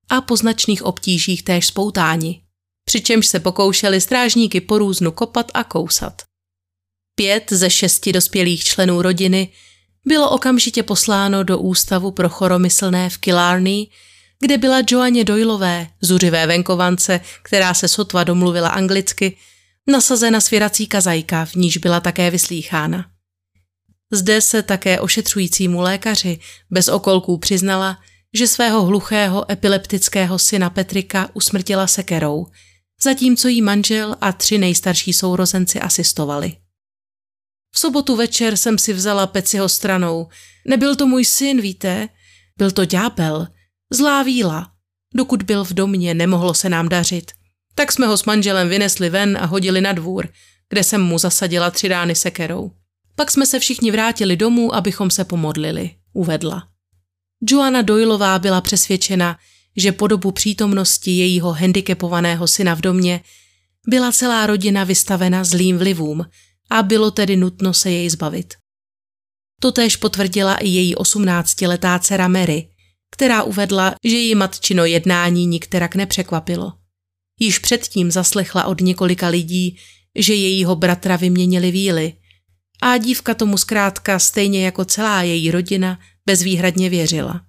a po značných obtížích též spoutáni, přičemž se pokoušeli strážníky po různu kopat a kousat. Pět ze šesti dospělých členů rodiny bylo okamžitě posláno do ústavu pro choromyslné v Killarney, kde byla Joanne Doylové, zuřivé venkovance, která se sotva domluvila anglicky, nasazena svěrací kazajka, v níž byla také vyslýchána. Zde se také ošetřujícímu lékaři bez okolků přiznala, že svého hluchého epileptického syna Petrika usmrtila sekerou, zatímco jí manžel a tři nejstarší sourozenci asistovali. V sobotu večer jsem si vzala Peciho stranou. Nebyl to můj syn, víte? Byl to ďábel, zlá víla. Dokud byl v domě, nemohlo se nám dařit. Tak jsme ho s manželem vynesli ven a hodili na dvůr, kde jsem mu zasadila tři rány sekerou. Pak jsme se všichni vrátili domů, abychom se pomodlili, uvedla. Joanna Doylová byla přesvědčena, že po dobu přítomnosti jejího handicapovaného syna v domě byla celá rodina vystavena zlým vlivům a bylo tedy nutno se jej zbavit. Totéž potvrdila i její osmnáctiletá dcera Mary, která uvedla, že její matčino jednání nikterak nepřekvapilo. Již předtím zaslechla od několika lidí, že jejího bratra vyměnili víly a dívka tomu zkrátka stejně jako celá její rodina bezvýhradně věřila.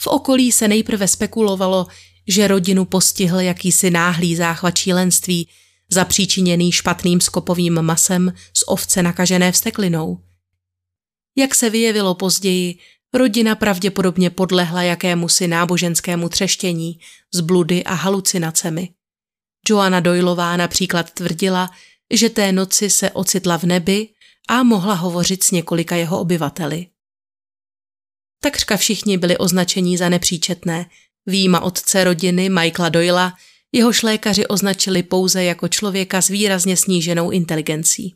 V okolí se nejprve spekulovalo, že rodinu postihl jakýsi náhlý záchvat šílenství, zapříčiněný špatným skopovým masem z ovce nakažené vsteklinou. Jak se vyjevilo později, rodina pravděpodobně podlehla jakémusi náboženskému třeštění z bludy a halucinacemi. Joanna Doylová například tvrdila, že té noci se ocitla v nebi a mohla hovořit s několika jeho obyvateli. Takřka všichni byli označení za nepříčetné, výjima otce rodiny Michaela Doyla, jehož lékaři označili pouze jako člověka s výrazně sníženou inteligencí.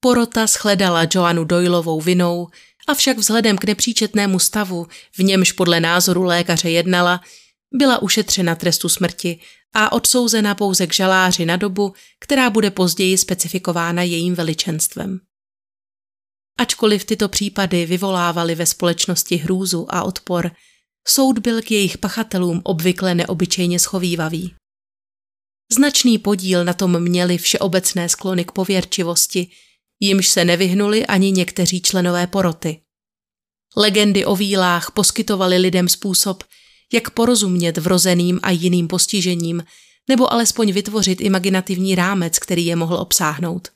Porota shledala Joanu Doylovou vinou, avšak vzhledem k nepříčetnému stavu, v němž podle názoru lékaře jednala, byla ušetřena trestu smrti a odsouzena pouze k žaláři na dobu, která bude později specifikována jejím veličenstvem. Ačkoliv tyto případy vyvolávaly ve společnosti hrůzu a odpor, soud byl k jejich pachatelům obvykle neobyčejně schovývavý. Značný podíl na tom měli všeobecné sklony k pověrčivosti, jimž se nevyhnuli ani někteří členové poroty. Legendy o vílách poskytovaly lidem způsob, jak porozumět vrozeným a jiným postižením, nebo alespoň vytvořit imaginativní rámec, který je mohl obsáhnout.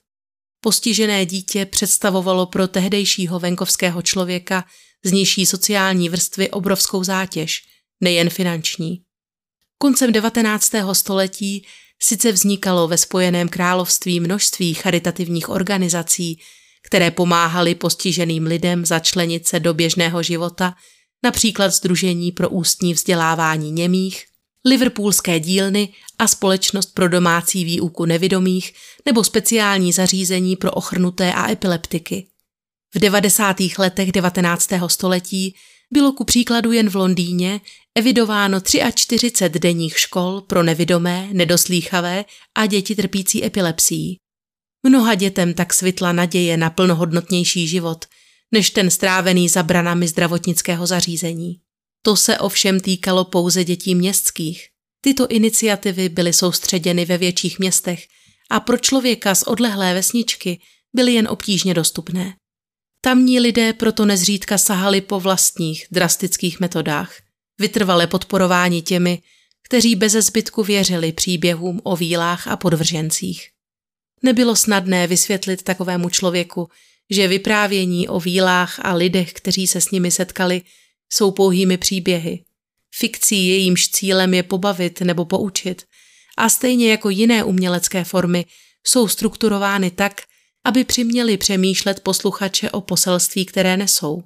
Postižené dítě představovalo pro tehdejšího venkovského člověka z nižší sociální vrstvy obrovskou zátěž, nejen finanční. Koncem 19. století sice vznikalo ve Spojeném království množství charitativních organizací, které pomáhaly postiženým lidem začlenit se do běžného života, například Združení pro ústní vzdělávání němých, Liverpoolské dílny a Společnost pro domácí výuku nevidomých nebo speciální zařízení pro ochrnuté a epileptiky. V 90. letech 19. století bylo ku příkladu jen v Londýně evidováno 43 denních škol pro nevidomé, nedoslýchavé a děti trpící epilepsií. Mnoha dětem tak svitla naděje na plnohodnotnější život, než ten strávený za branami zdravotnického zařízení. To se ovšem týkalo pouze dětí městských. Tyto iniciativy byly soustředěny ve větších městech a pro člověka z odlehlé vesničky byly jen obtížně dostupné. Tamní lidé proto nezřídka sahali po vlastních drastických metodách, vytrvale podporováni těmi, kteří bez zbytku věřili příběhům o vílách a podvržencích. Nebylo snadné vysvětlit takovému člověku, že vyprávění o vílách a lidech, kteří se s nimi setkali, jsou pouhými příběhy. Fikcí jejímž cílem je pobavit nebo poučit a stejně jako jiné umělecké formy jsou strukturovány tak, aby přiměli přemýšlet posluchače o poselství, které nesou.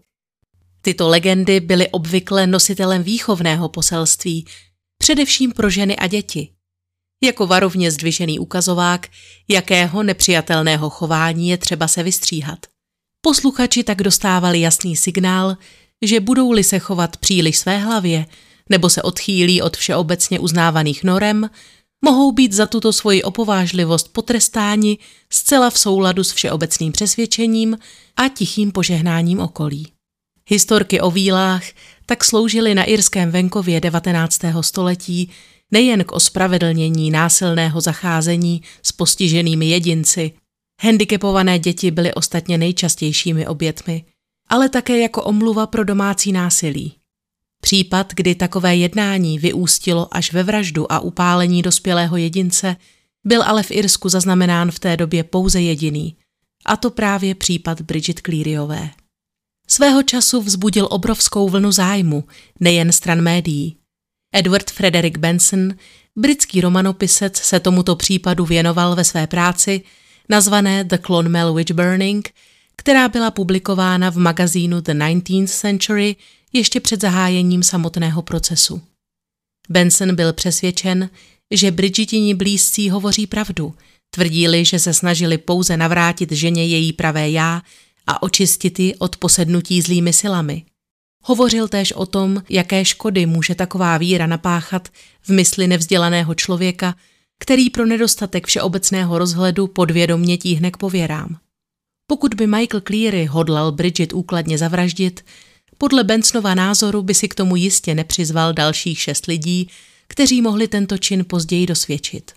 Tyto legendy byly obvykle nositelem výchovného poselství, především pro ženy a děti. Jako varovně zdvižený ukazovák, jakého nepřijatelného chování je třeba se vystříhat. Posluchači tak dostávali jasný signál, že budou-li se chovat příliš své hlavě nebo se odchýlí od všeobecně uznávaných norem, mohou být za tuto svoji opovážlivost potrestáni zcela v souladu s všeobecným přesvědčením a tichým požehnáním okolí. Historky o vílách tak sloužily na irském venkově 19. století nejen k ospravedlnění násilného zacházení s postiženými jedinci, handicapované děti byly ostatně nejčastějšími obětmi, ale také jako omluva pro domácí násilí. Případ, kdy takové jednání vyústilo až ve vraždu a upálení dospělého jedince, byl ale v Irsku zaznamenán v té době pouze jediný, a to právě případ Bridget Clearyové. Svého času vzbudil obrovskou vlnu zájmu, nejen stran médií. Edward Frederick Benson, britský romanopisec, se tomuto případu věnoval ve své práci, nazvané The Clonmel Witch Burning, která byla publikována v magazínu The 19th Century ještě před zahájením samotného procesu. Benson byl přesvědčen, že Bridgetini blízcí hovoří pravdu, tvrdili, že se snažili pouze navrátit ženě její pravé já a očistit ji od posednutí zlými silami. Hovořil též o tom, jaké škody může taková víra napáchat v mysli nevzdělaného člověka, který pro nedostatek všeobecného rozhledu podvědomně tíhne k pověrám. Pokud by Michael Cleary hodlal Bridget úkladně zavraždit, podle Bensonova názoru by si k tomu jistě nepřizval dalších šest lidí, kteří mohli tento čin později dosvědčit.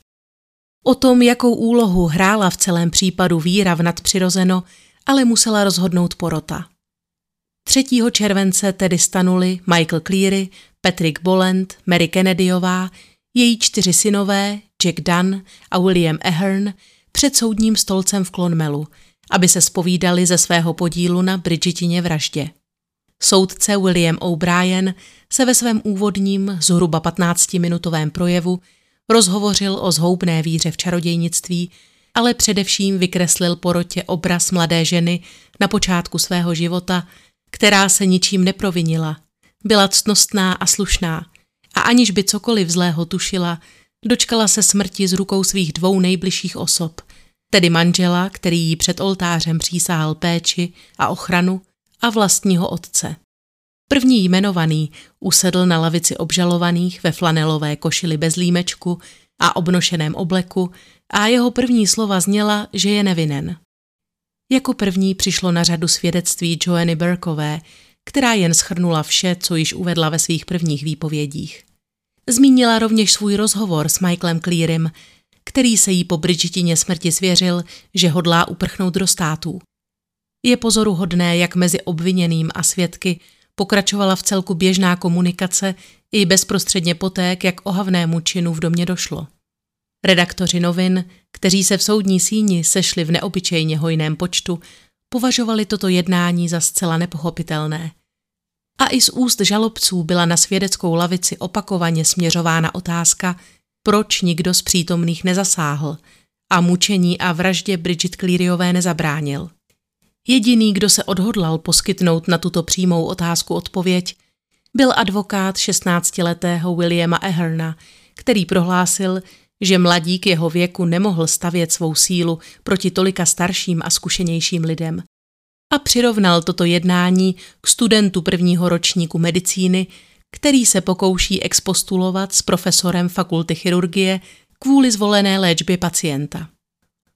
O tom, jakou úlohu hrála v celém případu víra v nadpřirozeno, ale musela rozhodnout porota. 3. července tedy stanuli Michael Cleary, Patrick Boland, Mary Kennedyová, její čtyři synové, Jack Dunn a William Ahern, před soudním stolcem v Clonmelu, aby se spovídali ze svého podílu na Bridgetině vraždě. Soudce William O'Brien se ve svém úvodním, zhruba 15-minutovém projevu rozhovořil o zhoubné víře v čarodějnictví, ale především vykreslil porotě obraz mladé ženy na počátku svého života, která se ničím neprovinila, byla ctnostná a slušná a aniž by cokoliv zlého tušila, dočkala se smrti z rukou svých dvou nejbližších osob, tedy manžela, který jí před oltářem přísahal péči a ochranu, a vlastního otce. První jmenovaný usedl na lavici obžalovaných ve flanelové košili bez límečku a obnošeném obleku a jeho první slova zněla, že je nevinen. Jako první přišlo na řadu svědectví Joanny Burkové, která jen schrnula vše, co již uvedla ve svých prvních výpovědích. Zmínila rovněž svůj rozhovor s Michaelem Clearem, který se jí po Bridgetině smrti svěřil, že hodlá uprchnout do států. Je pozoruhodné, jak mezi obviněným a svědky pokračovala v celku běžná komunikace i bezprostředně poté, jak ohavnému činu v domě došlo. Redaktoři novin, kteří se v soudní síni sešli v neobyčejně hojném počtu, považovali toto jednání za zcela nepochopitelné. A i z úst žalobců byla na svědeckou lavici opakovaně směřována otázka, proč nikdo z přítomných nezasáhl a mučení a vraždě Bridget Clearyové nezabránil. Jediný, kdo se odhodlal poskytnout na tuto přímou otázku odpověď, byl advokát 16-letého Williama Eherna, který prohlásil, že mladík jeho věku nemohl stavět svou sílu proti tolika starším a zkušenějším lidem. A přirovnal toto jednání k studentu prvního ročníku medicíny, který se pokouší expostulovat s profesorem fakulty chirurgie kvůli zvolené léčbě pacienta.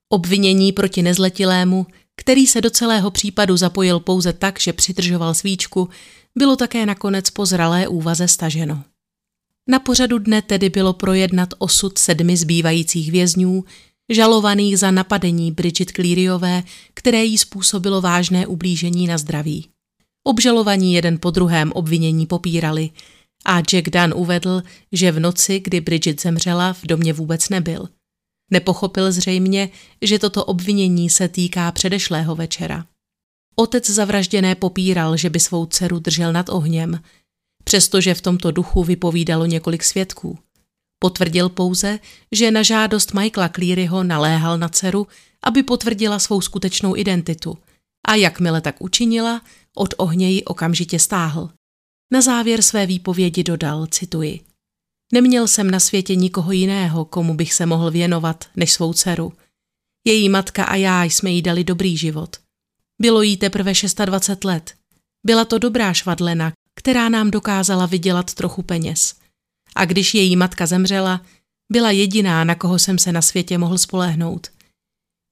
Obvinění proti nezletilému, který se do celého případu zapojil pouze tak, že přidržoval svíčku, bylo také nakonec po zralé úvaze staženo. Na pořadu dne tedy bylo projednat osud sedmi zbývajících vězňů, žalovaných za napadení Bridget Clearyové, které jí způsobilo vážné ublížení na zdraví. Obžalovaní jeden po druhém obvinění popírali a Jack Dunn uvedl, že v noci, kdy Bridget zemřela, v domě vůbec nebyl. Nepochopil zřejmě, že toto obvinění se týká předešlého večera. Otec zavražděné popíral, že by svou dceru držel nad ohněm, přestože v tomto duchu vypovídalo několik svědků. Potvrdil pouze, že na žádost Michaela Clearyho naléhal na dceru, aby potvrdila svou skutečnou identitu a jakmile tak učinila, od ohně ji okamžitě stáhl. Na závěr své výpovědi dodal, cituji, Neměl jsem na světě nikoho jiného, komu bych se mohl věnovat, než svou dceru. Její matka a já jsme jí dali dobrý život. Bylo jí teprve 26 let. Byla to dobrá švadlena, která nám dokázala vydělat trochu peněz. A když její matka zemřela, byla jediná, na koho jsem se na světě mohl spolehnout.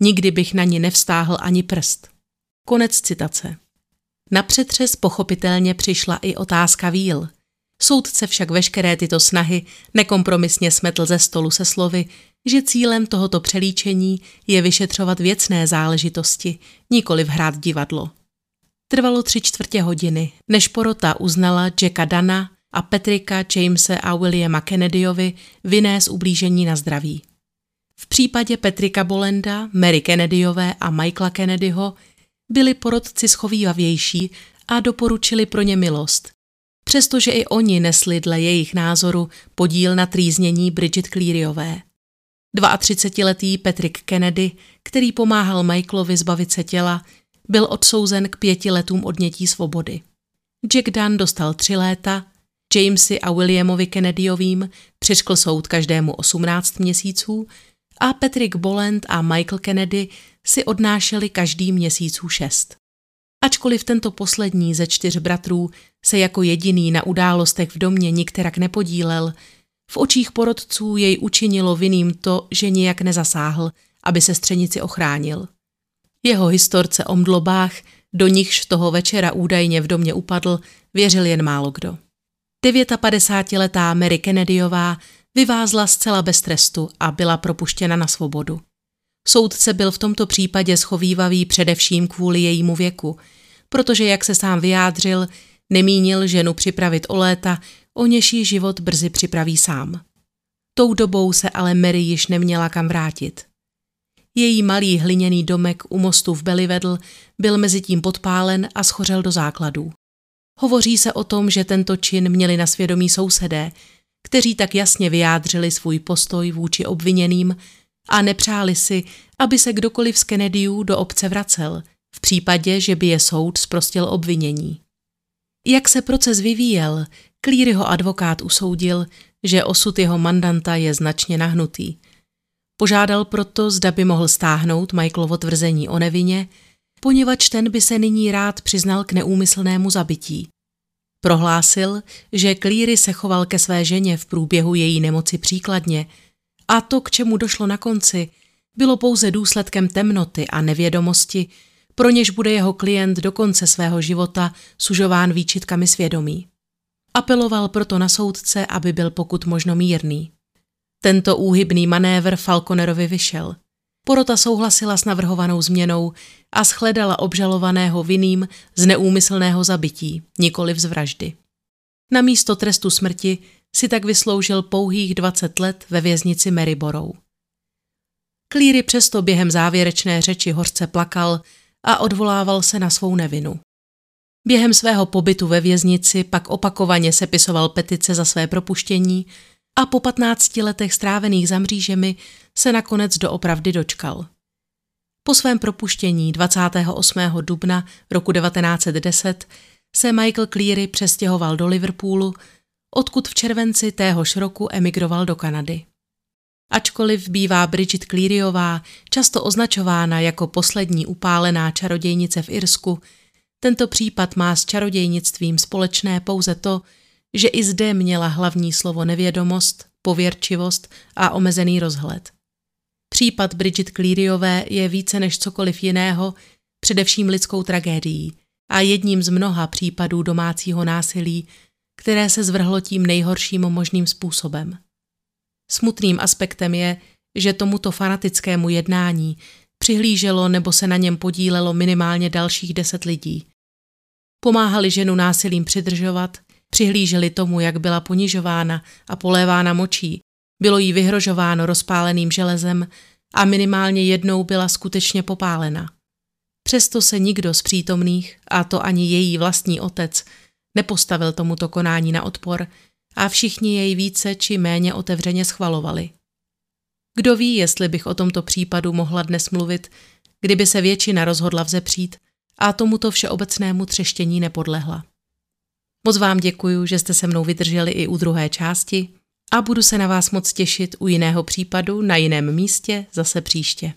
Nikdy bych na ní nevstáhl ani prst. Konec citace. Na přetřes pochopitelně přišla i otázka víl. Soudce však veškeré tyto snahy nekompromisně smetl ze stolu se slovy, že cílem tohoto přelíčení je vyšetřovat věcné záležitosti, nikoli hrát divadlo. Trvalo tři čtvrtě hodiny, než porota uznala Jacka Dana a Petrika, Jamese a Williama Kennedyovi vinné z ublížení na zdraví. V případě Petrika Bolenda, Mary Kennedyové a Michaela Kennedyho byli porotci schovývavější a doporučili pro ně milost, přestože i oni nesli dle jejich názoru podíl na trýznění Bridget Clearyové. 32-letý Patrick Kennedy, který pomáhal Michaelovi zbavit se těla, byl odsouzen k pěti letům odnětí svobody. Jack Dunn dostal tři léta, Jamesy a Williamovi Kennedyovým přiškl soud každému 18 měsíců a Patrick Boland a Michael Kennedy si odnášeli každý měsíců šest. Ačkoliv tento poslední ze čtyř bratrů se jako jediný na událostech v domě nikterak nepodílel, v očích porodců jej učinilo vinným to, že nijak nezasáhl, aby se střenici ochránil. Jeho historce o mdlobách, do nichž toho večera údajně v domě upadl, věřil jen málo kdo. 59-letá Mary Kennedyová vyvázla zcela bez trestu a byla propuštěna na svobodu. Soudce byl v tomto případě schovývavý především kvůli jejímu věku, protože, jak se sám vyjádřil, nemínil ženu připravit o léta, o něž ji život brzy připraví sám. Tou dobou se ale Mary již neměla kam vrátit. Její malý hliněný domek u mostu v Belivedl byl mezi tím podpálen a schořel do základů. Hovoří se o tom, že tento čin měli na svědomí sousedé, kteří tak jasně vyjádřili svůj postoj vůči obviněným a nepřáli si, aby se kdokoliv z Kennedyů do obce vracel, v případě, že by je soud zprostil obvinění. Jak se proces vyvíjel, Clearyho advokát usoudil, že osud jeho mandanta je značně nahnutý. Požádal proto, zda by mohl stáhnout Michaelovo tvrzení o nevině, poněvadž ten by se nyní rád přiznal k neúmyslnému zabití. Prohlásil, že Cleary se choval ke své ženě v průběhu její nemoci příkladně a to, k čemu došlo na konci, bylo pouze důsledkem temnoty a nevědomosti, pro něž bude jeho klient do konce svého života sužován výčitkami svědomí. Apeloval proto na soudce, aby byl pokud možno mírný. Tento úhybný manévr Falconerovi vyšel. Porota souhlasila s navrhovanou změnou a shledala obžalovaného vinným z neúmyslného zabití, nikoli z vraždy. Na místo trestu smrti si tak vysloužil pouhých 20 let ve věznici Maryborough. Cleary přesto během závěrečné řeči hořce plakal a odvolával se na svou nevinu. Během svého pobytu ve věznici pak opakovaně sepisoval petice za své propuštění a po 15 letech strávených za mřížemi se nakonec doopravdy dočkal. Po svém propuštění 28. dubna roku 1910 se Michael Cleary přestěhoval do Liverpoolu, odkud v červenci téhož roku emigroval do Kanady. Ačkoliv bývá Bridget Clearyová často označována jako poslední upálená čarodějnice v Irsku, tento případ má s čarodějnictvím společné pouze to, že i zde měla hlavní slovo nevědomost, pověrčivost a omezený rozhled. Případ Bridget Clearyové je více než cokoliv jiného, především lidskou tragédií a jedním z mnoha případů domácího násilí, které se zvrhlo tím nejhorším možným způsobem. Smutným aspektem je, že tomuto fanatickému jednání přihlíželo nebo se na něm podílelo minimálně dalších deset lidí. Pomáhali ženu násilím přidržovat, přihlíželi tomu, jak byla ponižována a polévána močí, bylo jí vyhrožováno rozpáleným železem a minimálně jednou byla skutečně popálena. Přesto se nikdo z přítomných, a to ani její vlastní otec, nepostavil tomuto konání na odpor a všichni jej více či méně otevřeně schvalovali. Kdo ví, jestli bych o tomto případu mohla dnes mluvit, kdyby se většina rozhodla vzepřít a tomuto všeobecnému třeštění nepodlehla. Moc vám děkuji, že jste se mnou vydrželi i u druhé části a budu se na vás moc těšit u jiného případu na jiném místě zase příště.